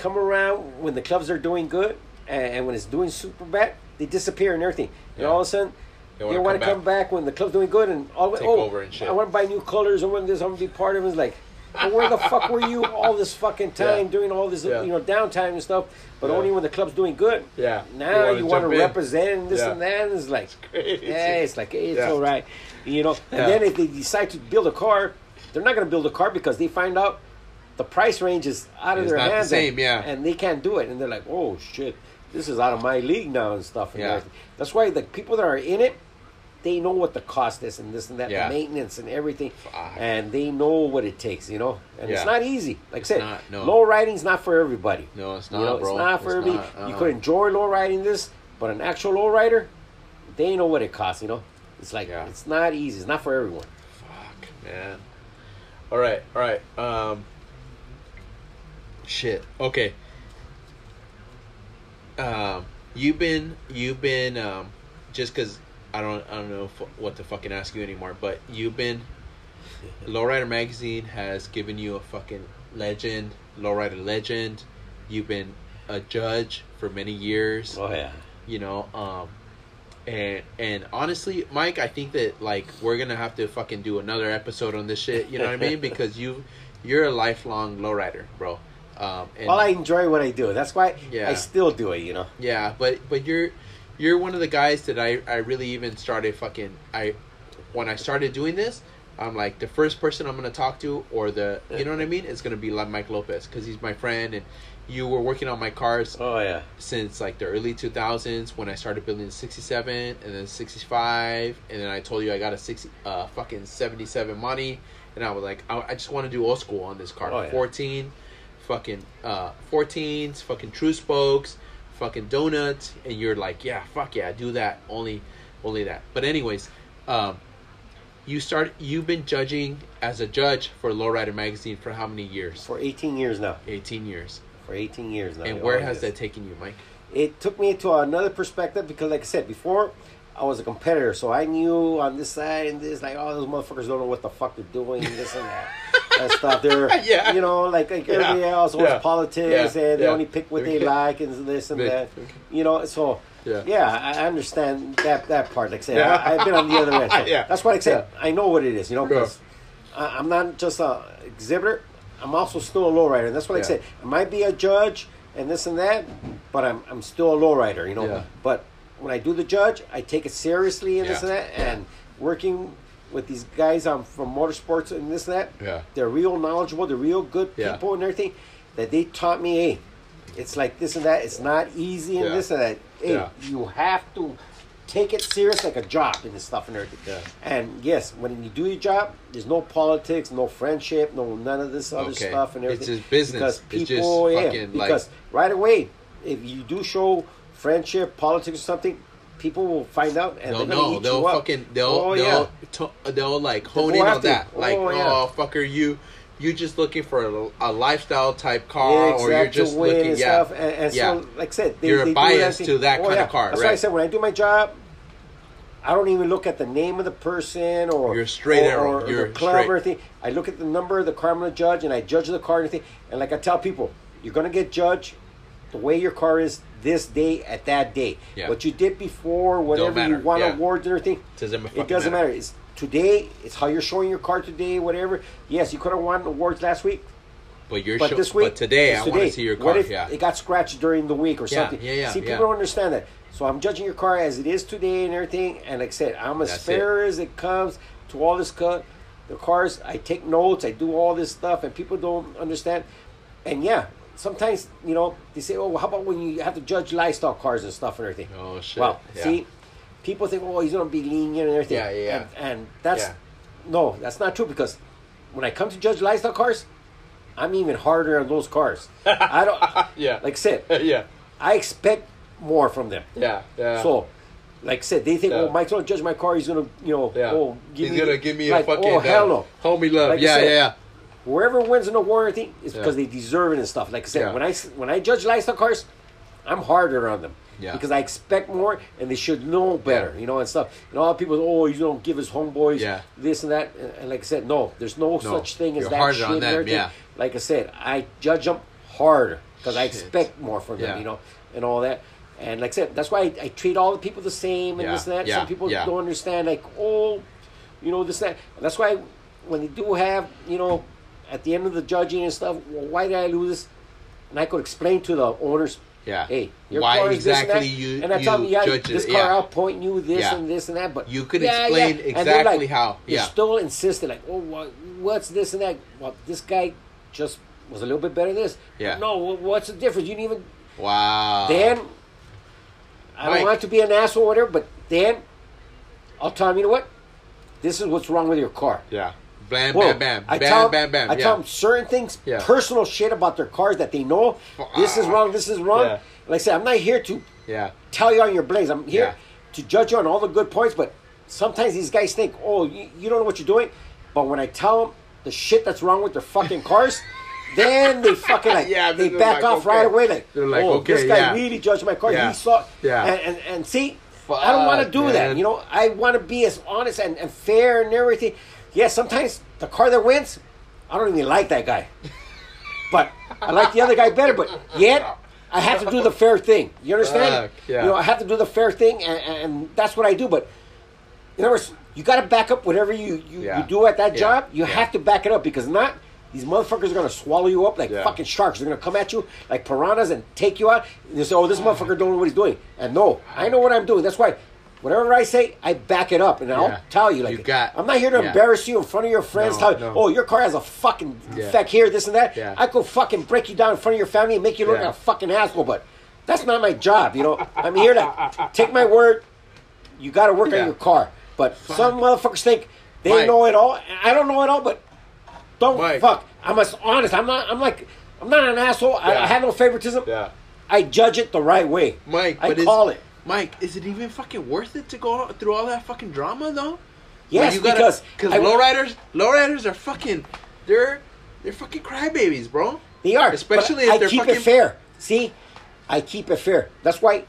come around when the clubs are doing good, and, and when it's doing super bad, they disappear and everything. And Yeah. all of a sudden, They want to come come back. when the club's doing good, and all Take oh, over and shit. I want to buy new colors. I want this. I want to be part of it. It's like, well, where the fuck were you all this fucking time Yeah. doing all this, Yeah. you know, downtime and stuff? But Yeah. only when the club's doing good. Yeah. Now you want to represent this and that. And it's like, Crazy. yeah, it's like it's Yeah. all right, you know. And then if they decide to build a car, they're not going to build a car because they find out the price range is out of It's their not the hands. same, and, yeah. and they can't do it, and they're like, oh shit, this is out of my league now and stuff. And Yeah. everything. That's why the people that are in it, they know what the cost is and this and that, Yeah. the maintenance and everything, Fuck. and they know what it takes, you know. And it's not easy. Like I said, not, no. low riding's not for everybody. No, it's not, You know, bro. it's not for It's everybody. not, You uh-uh. could enjoy low riding this, but an actual low rider, they know what it costs. You know, it's like Yeah. it's not easy. It's not for everyone. Fuck, man. All right, all right. Um, shit. Okay. Um, you've been, you've been, um, just because I don't, I don't know f- what to fucking ask you anymore. But you've been, Lowrider Magazine has given you a fucking legend, Lowrider legend. You've been a judge for many years Oh yeah. you know um and and honestly mike i think that like we're gonna have to fucking do another episode on this shit you know what i mean because you you're a lifelong lowrider bro um and Well, I enjoy what I do. That's why Yeah. I still do it. You know. yeah but but you're you're one of the guys that i i really even started fucking i when i started doing this i'm like the first person i'm gonna talk to or the you know what i mean it's gonna be like mike lopez because he's my friend and you were working on my cars Oh yeah. since like the early 2000s when I started building the 67 and then 65 and then I told you I got a 60 uh fucking 77 Monte and I was like I, I just want to do old school on this car Oh, yeah. 14 fucking uh 14s fucking true spokes fucking donuts and you're like yeah fuck yeah do that only only that but anyways um you start you've been judging as a judge for Lowrider magazine for how many years For 18 years now. 18 years For 18 years now. and where has that taken you Mike it took me to another perspective because, like I said before, I was a competitor, so I knew on this side and this, like, oh, those motherfuckers don't know what the fuck they're doing, this and that, and stuff. They're, Yeah. you know, like, like Yeah. everybody else wants Yeah. politics, Yeah. and they only pick what they like and this and Big- that, you know. So, Yeah. yeah, I understand that that part. Like I said, Yeah. I, I've been on the other end. So Yeah. That's what I said. I know what it is, you know, because I, I'm not just a exhibitor. I'm also still a lowrider, and that's what. I said. I might be a judge and this and that, but I'm I'm still a lowrider, you know. But when I do the judge, I take it seriously and this and that, and working with these guys um, from motorsports and this and that. Yeah. They're real knowledgeable. They're real good Yeah. people and everything. That they taught me, hey, it's like this and that. It's not easy and Yeah. this and that. Hey, Yeah. you have to take it serious like a job and this stuff and everything. Yeah. And yes, when you do your job, there's no politics, no friendship, no none of this other Okay. stuff and everything. It's just business. Because It's people, just yeah, fucking, like- because right away, if you do show friendship, politics, or something, people will find out and They'll they're gonna know. eat They'll you up. fucking. They'll. oh, they'll. yeah. To, they'll like hone in on that. Oh, like, Oh, oh, fucker, you. You just looking for a, a lifestyle type Yeah, car, or you're just looking, and yeah. And, and yeah. so, like I said, they, You're they biased to that oh, kind yeah. of car, That's why I said when I do my job, I don't even look at the name of the person or You're straight or, arrow. or You're the club straight. or anything. I look at the number of the car I'm to judge, and I judge the car and everything. And like I tell people, you're going to get judged the way your car is this day at that day. Yeah. What you did before, whatever you won yeah. awards or everything, Doesn't it doesn't matter. matter. It's today. It's how you're showing your car today. Whatever. Yes, you could have won awards last week. But you're. But show, this week, but today, I want to see your car. What if yeah. it got scratched during the week or something? yeah, yeah, See, people don't understand that. So I'm judging your car as it is today and everything. And like I said, I'm as That's fair as it comes to all this cut. The cars, I take notes, I do all this stuff, and people don't understand. And yeah, sometimes you know they say, "Oh, well, how about when you have to judge Lifestyle cars and stuff and everything?" Oh shit. Well, yeah. see, people think, oh, he's gonna be lenient and everything. Yeah, yeah, yeah. And, and that's Yeah. no, that's not true because when I come to judge Lifestyle cars, I'm even harder on those cars. I don't Yeah. like I said, yeah. I expect more from them. Yeah. Yeah. So, like I said, they think, oh, Yeah. oh, Mike's gonna judge my car. He's gonna, you know, yeah. oh, give He's me, gonna give me like, a fucking oh hell no. homie love. Like yeah, said, yeah, yeah. Whoever wins in the war thing is Yeah. because they deserve it and stuff. Like I said, Yeah. when I when I judge lifestyle cars, I'm harder on them. Yeah. Because I expect more and they should know better, you know, and stuff. And all people, oh, you don't give his homeboys Yeah. this and that. And, like I said, no, there's no, such thing as you're that shit on and everything. yeah. Like I said, I judge them harder because I expect more from them, you know, and all that. And like I said, that's why I, I treat all the people the same and this and that. Some people don't understand, like, oh, you know, this and that. And that's why when they do have, you know, at the end of the judging and stuff, well, why did I lose this? And I could explain to the owners, Yeah. hey, your Why car is this and that. you- and I tell them, yeah, this car yeah. outpoint you this Yeah. and this and that. But You could yeah, explain yeah. Exactly like, how- yeah. still insisted like, oh, what, what's this and that? Well, this guy just was a little bit better than this. Yeah. No, what's the difference? You didn't even Wow. then I don't want to be an asshole or whatever, but then I'll tell him, you know what? This is what's wrong with your car. Yeah. Bam, Whoa. bam, bam. I bam, tell 'em- bam, bam. I yeah. tell them certain things, Yeah. personal shit about their cars that they know. This is uh, wrong. This is wrong. Yeah. Like I said, I'm not here to yeah. tell you on your blades. I'm here Yeah. to judge you on all the good points. But sometimes these guys think, oh, you, you don't know what you're doing. But when I tell them the shit that's wrong with their fucking cars, then they fucking like Yeah, they back like, off right away. Like, They're like, oh, okay, this guy yeah. really judged my car. Yeah. He saw, Yeah. and and, and see. I don't want to Fuck, do that. You know, I want to be as honest and, and fair and everything. Yeah, sometimes the car that wins, I don't even like that guy. But I like the other guy better. But yet, I have to do the fair thing. You understand? Fuck, yeah. You know, I have to do the fair thing, and, and that's what I do. But in other words, you got to back up whatever you, you, Yeah. you do at that Yeah. job. You Yeah. have to back it up because not these motherfuckers are gonna swallow you up like fucking sharks. They're gonna come at you like piranhas and take you out. And they say, "Oh, this motherfucker don't know what he's doing." And no, I know what I'm doing. That's why. Whatever I say, I back it up, and I'll Yeah. tell you. Like, You got- I'm not here to yeah. embarrass you in front of your friends. No, tell you, no. oh, your car has a fucking Yeah. defect here, this and that. I could fucking break you down in front of your family and make you look like a fucking asshole. But that's not my job. You know, I'm here to take my word. You got to work on your car. But some motherfuckers think they Mike. know it all. I don't know it all, but don't Mike. fuck. I'm as honest. I'm not. I'm like. I'm not an asshole. I. I have no favoritism. Yeah. I judge it the right way. Mike, I call it. Mike, is it even fucking worth it to go through all that fucking drama though? Yes, you gotta, because because lowriders, lowriders are fucking, they're they're fucking crybabies, bro. They are, Especially if they're I keep fucking- it fair. See, I keep it fair. That's why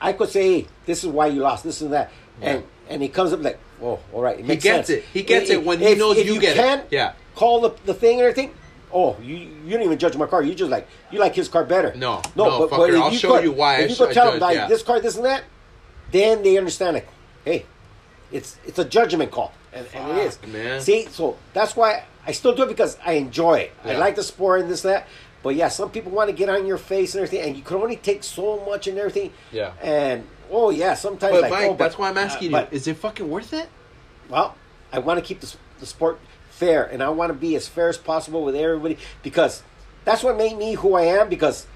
I could say, hey, "This is why you lost. This and that," and and he comes up like, "Oh, all right." It He gets sense. it. He gets If- it when he knows if you get it. can Yeah. Call the the thing and everything. Oh, you you don't even judge my car. You just like you like his car better. No, no, no, but, fucker, if I'll you show could- you why I you could tell them like yeah. this car, this and that, then they understand. Like, hey, it's it's a judgment call, and, and it is. Man. See, so that's why I still do it because I enjoy it. I like the sport and this and that. But yeah, some people want to get on your face and everything, and you can only take so much and everything. Yeah. And oh yeah, sometimes But like Mike, oh, but- that's why I'm asking uh, you: but- Is it fucking worth it? well, I want to keep the, the sport fair, and I want to be as fair as possible with everybody because that's what made me who I am. Because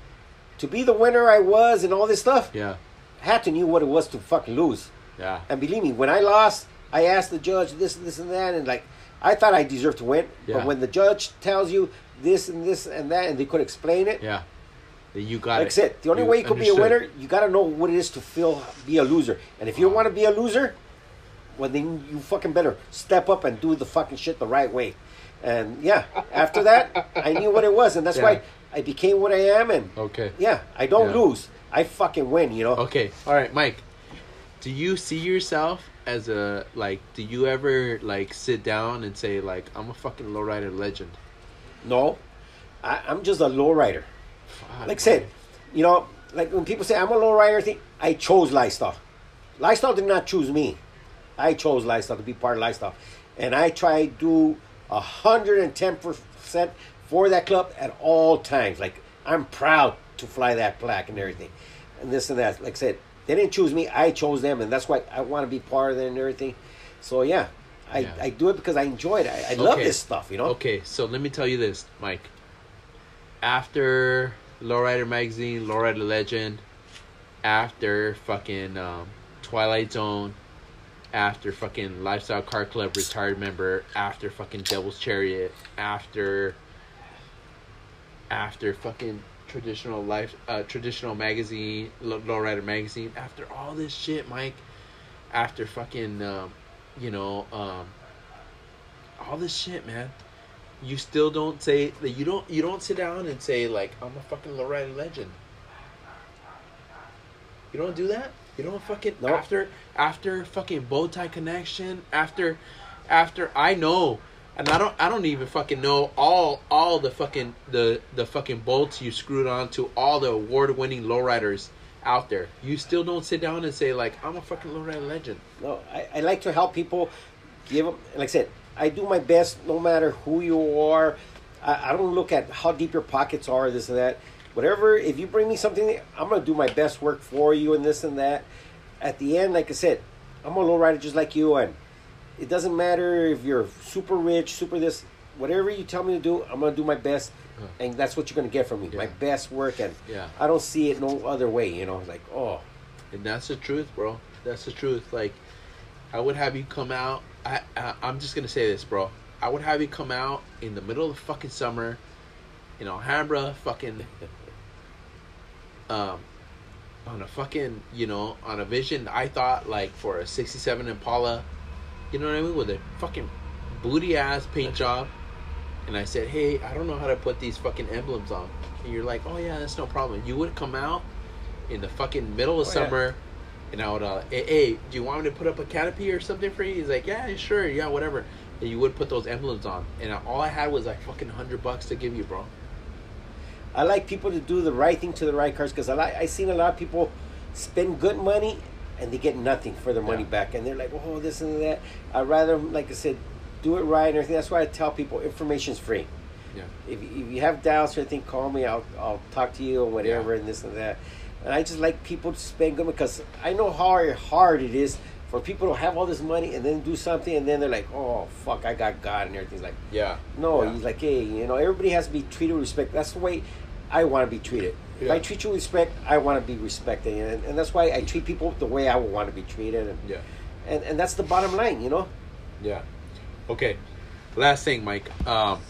to be the winner I was and all this stuff, Yeah, I had to knew what it was to fucking lose. yeah, And believe me, when I lost, I asked the judge this and this and that, and like I thought I deserved to win. Yeah. But when the judge tells you this and this and that, and they could explain it, yeah. You got like I it. said, the only way you could be a winner, you got to know what it is to feel be a loser. And if you want to be a loser, well then you fucking better step up and do the fucking shit the right way. And yeah, after that, I knew what it was, and that's Yeah. why I became what I am. And Okay. yeah, I don't Yeah. lose. I fucking win. You know. Okay. All right, Mike. Do you see yourself as a like? Do you ever like sit down and say like, I'm a fucking lowrider legend? No, I, I'm just a low rider. Fuck, like I said, you know, like when people say I'm a low rider, thing, I chose lifestyle. Lifestyle did not choose me. I chose lifestyle to be part of lifestyle, and I try to do hundred and ten percent for that club at all times. Like I'm proud to fly that plaque and everything, and this and that. Like I said, they didn't choose me. I chose them, and that's why I want to be part of it and everything. So yeah. I, Yeah. I do it because I enjoy it. I, I love this stuff, you know. Okay, so let me tell you this, Mike. After Lowrider Magazine, Lowrider Legend, after fucking um, Twilight Zone, after fucking Lifestyle Car Club retired member, after fucking Devil's Chariot, after after fucking traditional life uh traditional magazine Low- lowrider magazine after all this shit mike after fucking um, you know um all this shit man you still don't say that you don't you don't sit down and say like i'm a fucking lowrider legend. You don't do that you don't fucking Nope. after after fucking bow tie connection after after i know and i don't i don't even fucking know all all the fucking the the fucking bolts you screwed on to all the award-winning lowriders out there you still don't sit down and say like i'm a fucking lowrider legend No, I, I like to help people. Give them, like I said, I do my best no matter who you are. I, I don't look at how deep your pockets are, this and that. Whatever, if you bring me something, I'm going to do my best work for you and this and that. At the end, like I said, I'm a lowrider just like you. And it doesn't matter if you're super rich, super this, whatever you tell me to do, I'm going to do my best. And that's what you're going to get from me. My best work. And Yeah. I don't see it no other way, you know. Like, oh, And that's the truth, bro. That's the truth. Like, I would have you come out. I, I I'm just gonna say this, bro. I would have you come out in the middle of the fucking summer, in Alhambra, fucking, um, on a fucking, you know, on a vision. I thought like for a '67 Impala, you know what I mean, with a fucking booty ass paint job. And I said, hey, I don't know how to put these fucking emblems on. And you're like, oh yeah, that's no problem. You would come out in the fucking middle of Oh, yeah. summer, and I would, uh, hey, hey, do you want me to put up a canopy or something for you? He's like, yeah, sure, yeah, whatever. And you would put those emblems on, and all I had was like fucking hundred bucks to give you, bro. I like people to do the right thing to the right cars because I like I seen a lot of people spend good money and they get nothing for their money Yeah. back, and they're like, oh, this and that. I'd rather, like I said, do it right and everything. That's why I tell people information's free. Yeah, If, if you have doubts or anything, call me. I'll I'll talk to you and whatever Yeah. and this and that. And I just like people to spend good because I know how hard it is for people to have all this money and then do something and then they're like, oh fuck, I got God and everything's like. yeah. No, yeah. he's like, hey, you know, everybody has to be treated with respect. That's the way I want to be treated. If I treat you with respect, I want to be respected, and, and that's why I treat people the way I would want to be treated, and, yeah, and and that's the bottom line, you know. yeah. Okay, last thing, Mike. Um,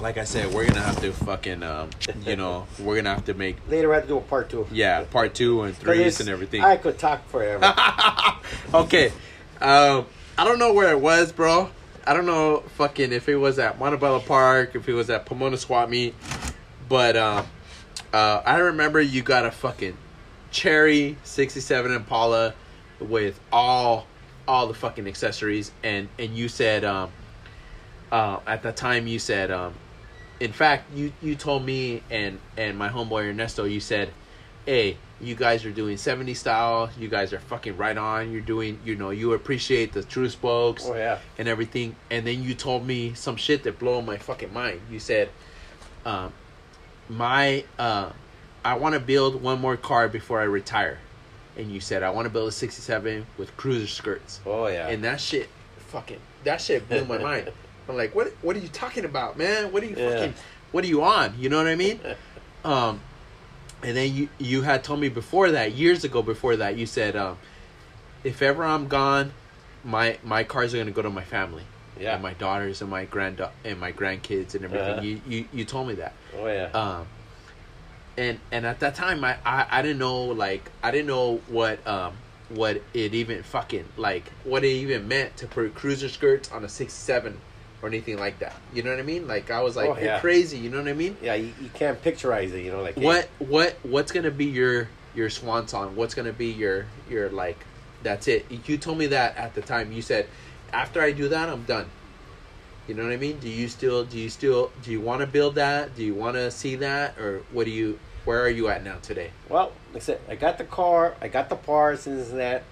like I said, we're gonna have to fucking, um, you know, we're gonna have to make Later, I have to do a part two. yeah part two and threes and everything. I could talk forever. okay. Um, I don't know where it was, bro. I don't know fucking if it was at Montebello Park, if it was at Pomona Swap Meet. But um, uh, I remember you got a fucking cherry 67 Impala with all all the fucking accessories and and you said um uh at the time you said um in fact you you told me and and my homeboy Ernesto you said hey you guys are doing 70 style. You guys are fucking right on. You're doing you know you appreciate the true spokes oh yeah. and everything. And then you told me some shit that blew my fucking mind. You said um my uh i want to build one more car before i retire. And you said i want to build a 67 with cruiser skirts. Oh yeah. and that shit fucking that shit blew my mind i'm like what what are you talking about man what are you Yeah. fucking what are you on you know what i mean um and then you you had told me before that years ago before that you said um if ever i'm gone my my cars are gonna go to my family Yeah. and my daughters and my grand and my grandkids and everything Uh-huh. you, you you told me that oh yeah. um and and at that time I, I i didn't know like i didn't know what um what it even fucking like what it even meant to put cruiser skirts on a 67 or anything like that. You know what i mean? Like i was like Oh, you're yeah. crazy you know what i mean? Yeah. You, you can't picturize it, you know, like hey, what what what's gonna be your your swan song? What's gonna be your your like that's it? You told me that at the time. You said after i do that i'm done. You know what i mean? Do you still do you still do you want to build that? Do you want to see that? Or what do you where are you at now today? Well, like I said, I got the car, I got the parts and this and that.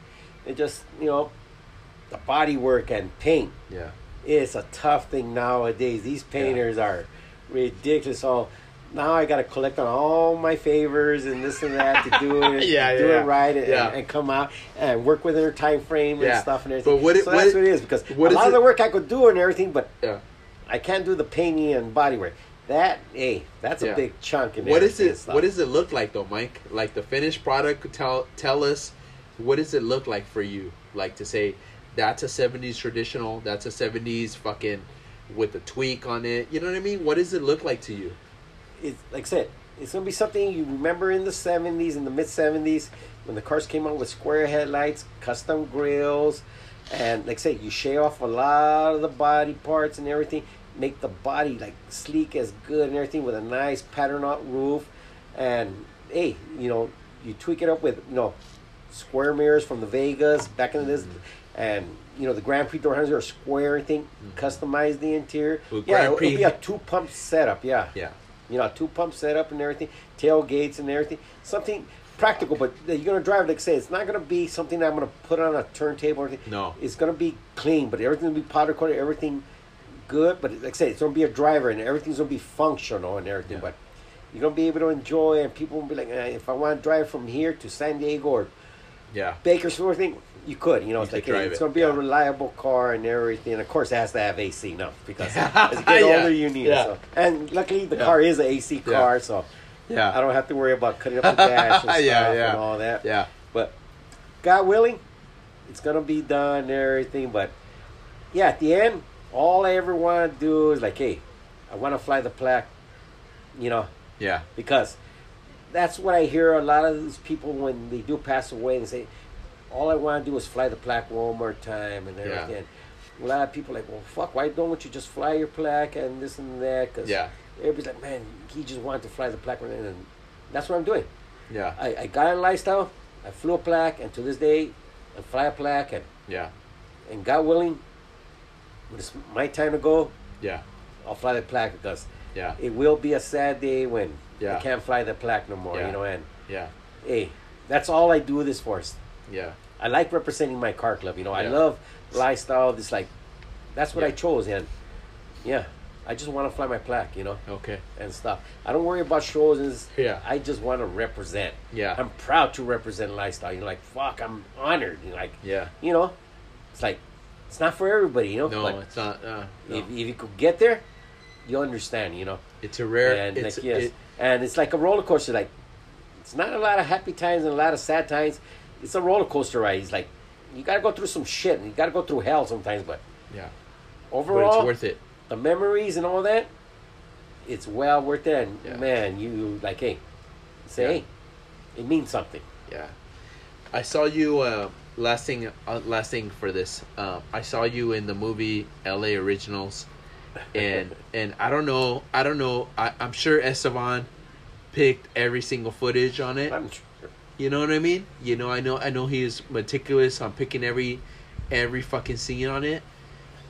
It just, you know, the body work and paint. yeah It's a tough thing nowadays. These painters are ridiculous. So now I got to collect on all my favors and this and that to do it, Yeah, do yeah, it right, and, yeah. and come out and work within their time frame and Yeah. stuff and everything. But what it- so what that's it- what it is because what a lot of the work I could do and everything, but yeah I can't do the painting and body work. That hey, that's Yeah. a big chunk in what is it what does it look like though mike like the finished product could tell tell us what does it look like for you? Like to say that's a '70s traditional, that's a '70s fucking with a tweak on it. You know what I mean? What does it look like to you? It's like I said, it's gonna be something you remember in the '70s, in the mid '70s, when the cars came out with square headlights, custom grills, and like I said, you shave off a lot of the body parts and everything, make the body like sleek as good and everything with a nice pattern out roof, and hey, you know, you tweak it up with you know square mirrors from the Vegas back in this, and you know the Grand Prix door handles are square. Everything hmm. customize the interior. Well, yeah, Grand it'll, Prix- it'll be a two pump setup. Yeah, Yeah. you know, two pump setup and everything, tailgates and everything. Something practical, but you're gonna drive. Like I say, it's not gonna be something that I'm gonna put on a turntable or anything. No. it's gonna be clean, but everything will be powder coated, everything good. But like I say, it's gonna be a driver and everything's gonna be functional and everything. Yeah. But you're gonna be able to enjoy, and people will be like, if I want to drive from here to San Diego or Yeah. Bakersfield, thing you could. You know, You it's like hey, it's it, gonna be yeah. a reliable car and everything. Of course, it has to have AC now because as you get older, you need it. So. And luckily, the car is an AC car, so Yeah. I don't have to worry about cutting up the dash and stuff Yeah, yeah. and all that. Yeah. But God willing, it's gonna be done and everything. But yeah, at the end, all I ever want to do is like, hey, I want to fly the plaque, you know, Yeah. because that's what I hear a lot of these people when they do pass away. They say, all I want to do is fly the plaque one more time and Yeah. everything. A lot of people are like, well, fuck, why don't you just fly your plaque and this and that? Because Yeah. everybody's like, man, he just wanted to fly the plaque. And that's what I'm doing. Yeah. I, I got a lifestyle. I flew a plaque, and to this day, I fly a plaque. And, Yeah. and God willing, when it's my time to go, Yeah. I'll fly the plaque because Yeah. it will be a sad day when Yeah. I can't fly the plaque no more. Yeah. You know, and Yeah. hey, that's all I do this for. Yeah. I like representing my car club. You know, I love lifestyle. This like, that's what Yeah. I chose, and yeah, I just want to fly my plaque. You know, Okay. and stuff. I don't worry about shows. And Yeah. I just want to represent. Yeah. I'm proud to represent lifestyle. You're like, fuck, I'm honored. You're like, Yeah. you know, it's like, it's not for everybody. You know, No, it's not. Uh, no. if, if you could get there, you understand. You know. It's a rare. and it's like, yes, it- and it's like a roller coaster. Like it's not a lot of happy times and a lot of sad times. It's a roller coaster ride. It's like you got to go through some shit and you got to go through hell sometimes. But yeah. overall, but it's worth it. the memories and all that, it's well worth it. And Yeah. man, you like, hey, say, Yeah. hey, it means something. Yeah. I saw you. Uh, last thing. Uh, last thing for this. Um, I saw you in the movie L.A. Originals, and and I don't know. I don't know. I, I'm sure Estevan picked every single footage on it. I'm sure. You know what I mean? You know, I know, I know he is meticulous on picking every, every fucking scene on it.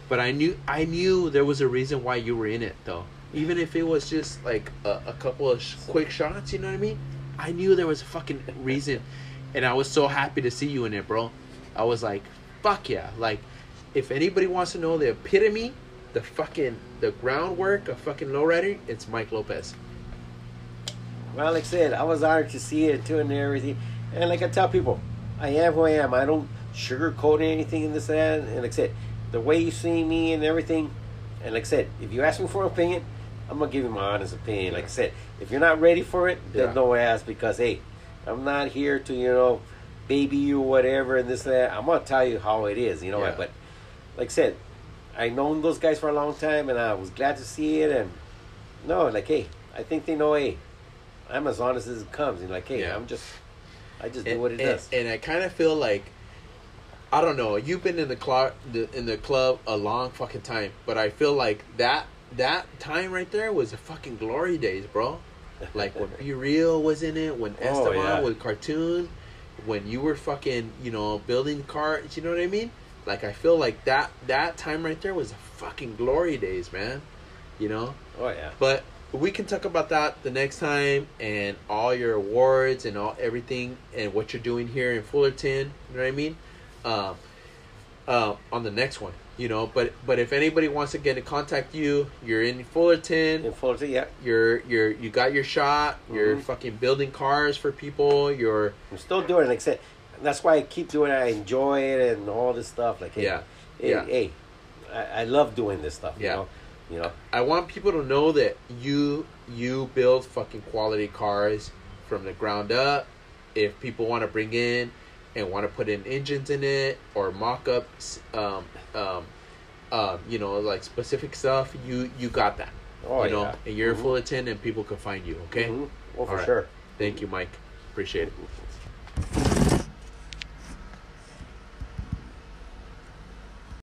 But I knew, I knew there was a reason why you were in it, though. Even if it was just like a, a couple of sh- quick shots, you know what I mean? I knew there was a fucking reason, and I was so happy to see you in it, bro. I was like, fuck yeah! Like, if anybody wants to know the epitome, the fucking the groundwork of fucking lowrider, it's Mike Lopez. Well, like I said, I was honored to see it too and everything. And like I tell people, I am who I am. I don't sugarcoat anything in this and that. And like I said, the way you see me and everything, and like I said, if you ask me for an opinion, I'm gonna give you my honest opinion. Like I said, if you're not ready for it, then Yeah. no ask because hey, I'm not here to you know baby you whatever and this and that. I'm gonna tell you how it is, you know. Yeah. But like I said, I known those guys for a long time, and I was glad to see it. And no, like hey, I think they know hey, I'm as honest as it comes. And like hey, Yeah. I'm just, I just do and, what it and, does. and I kind of feel like I don't know. You've been in the club in the club a long fucking time, but I feel like that that time right there was a fucking glory days, bro. Like when B-Real was in it, when Oh, Estevan yeah. was cartoon, when you were fucking you know building cars. You know what I mean? Like I feel like that that time right there was a fucking glory days, man. You know. oh yeah. But we can talk about that the next time and all your awards and all everything and what you're doing here in Fullerton. You know what I mean? Um, uh, on the next one, you know. But but if anybody wants to get in contact you, you're in Fullerton. In Fullerton, yeah. You're you're you got your shot. You're Mhm. fucking building cars for people. You're I'm still doing it. Like I said, that's why I keep doing it. I enjoy it and all this stuff. Like, hey, Yeah. hey, Yeah. hey I, I love doing this stuff. You Yeah. know, you know. I want people to know that you you build fucking quality cars from the ground up. If people want to bring in and want to put in engines in it or mock-ups, um, um, um, you know, like specific stuff, you you got that. Oh, you know, yeah. and you're Mhm. Fullerton, and people can find you. Okay. Mhm. Well, for All right. sure. Thank you, Mike. Appreciate it.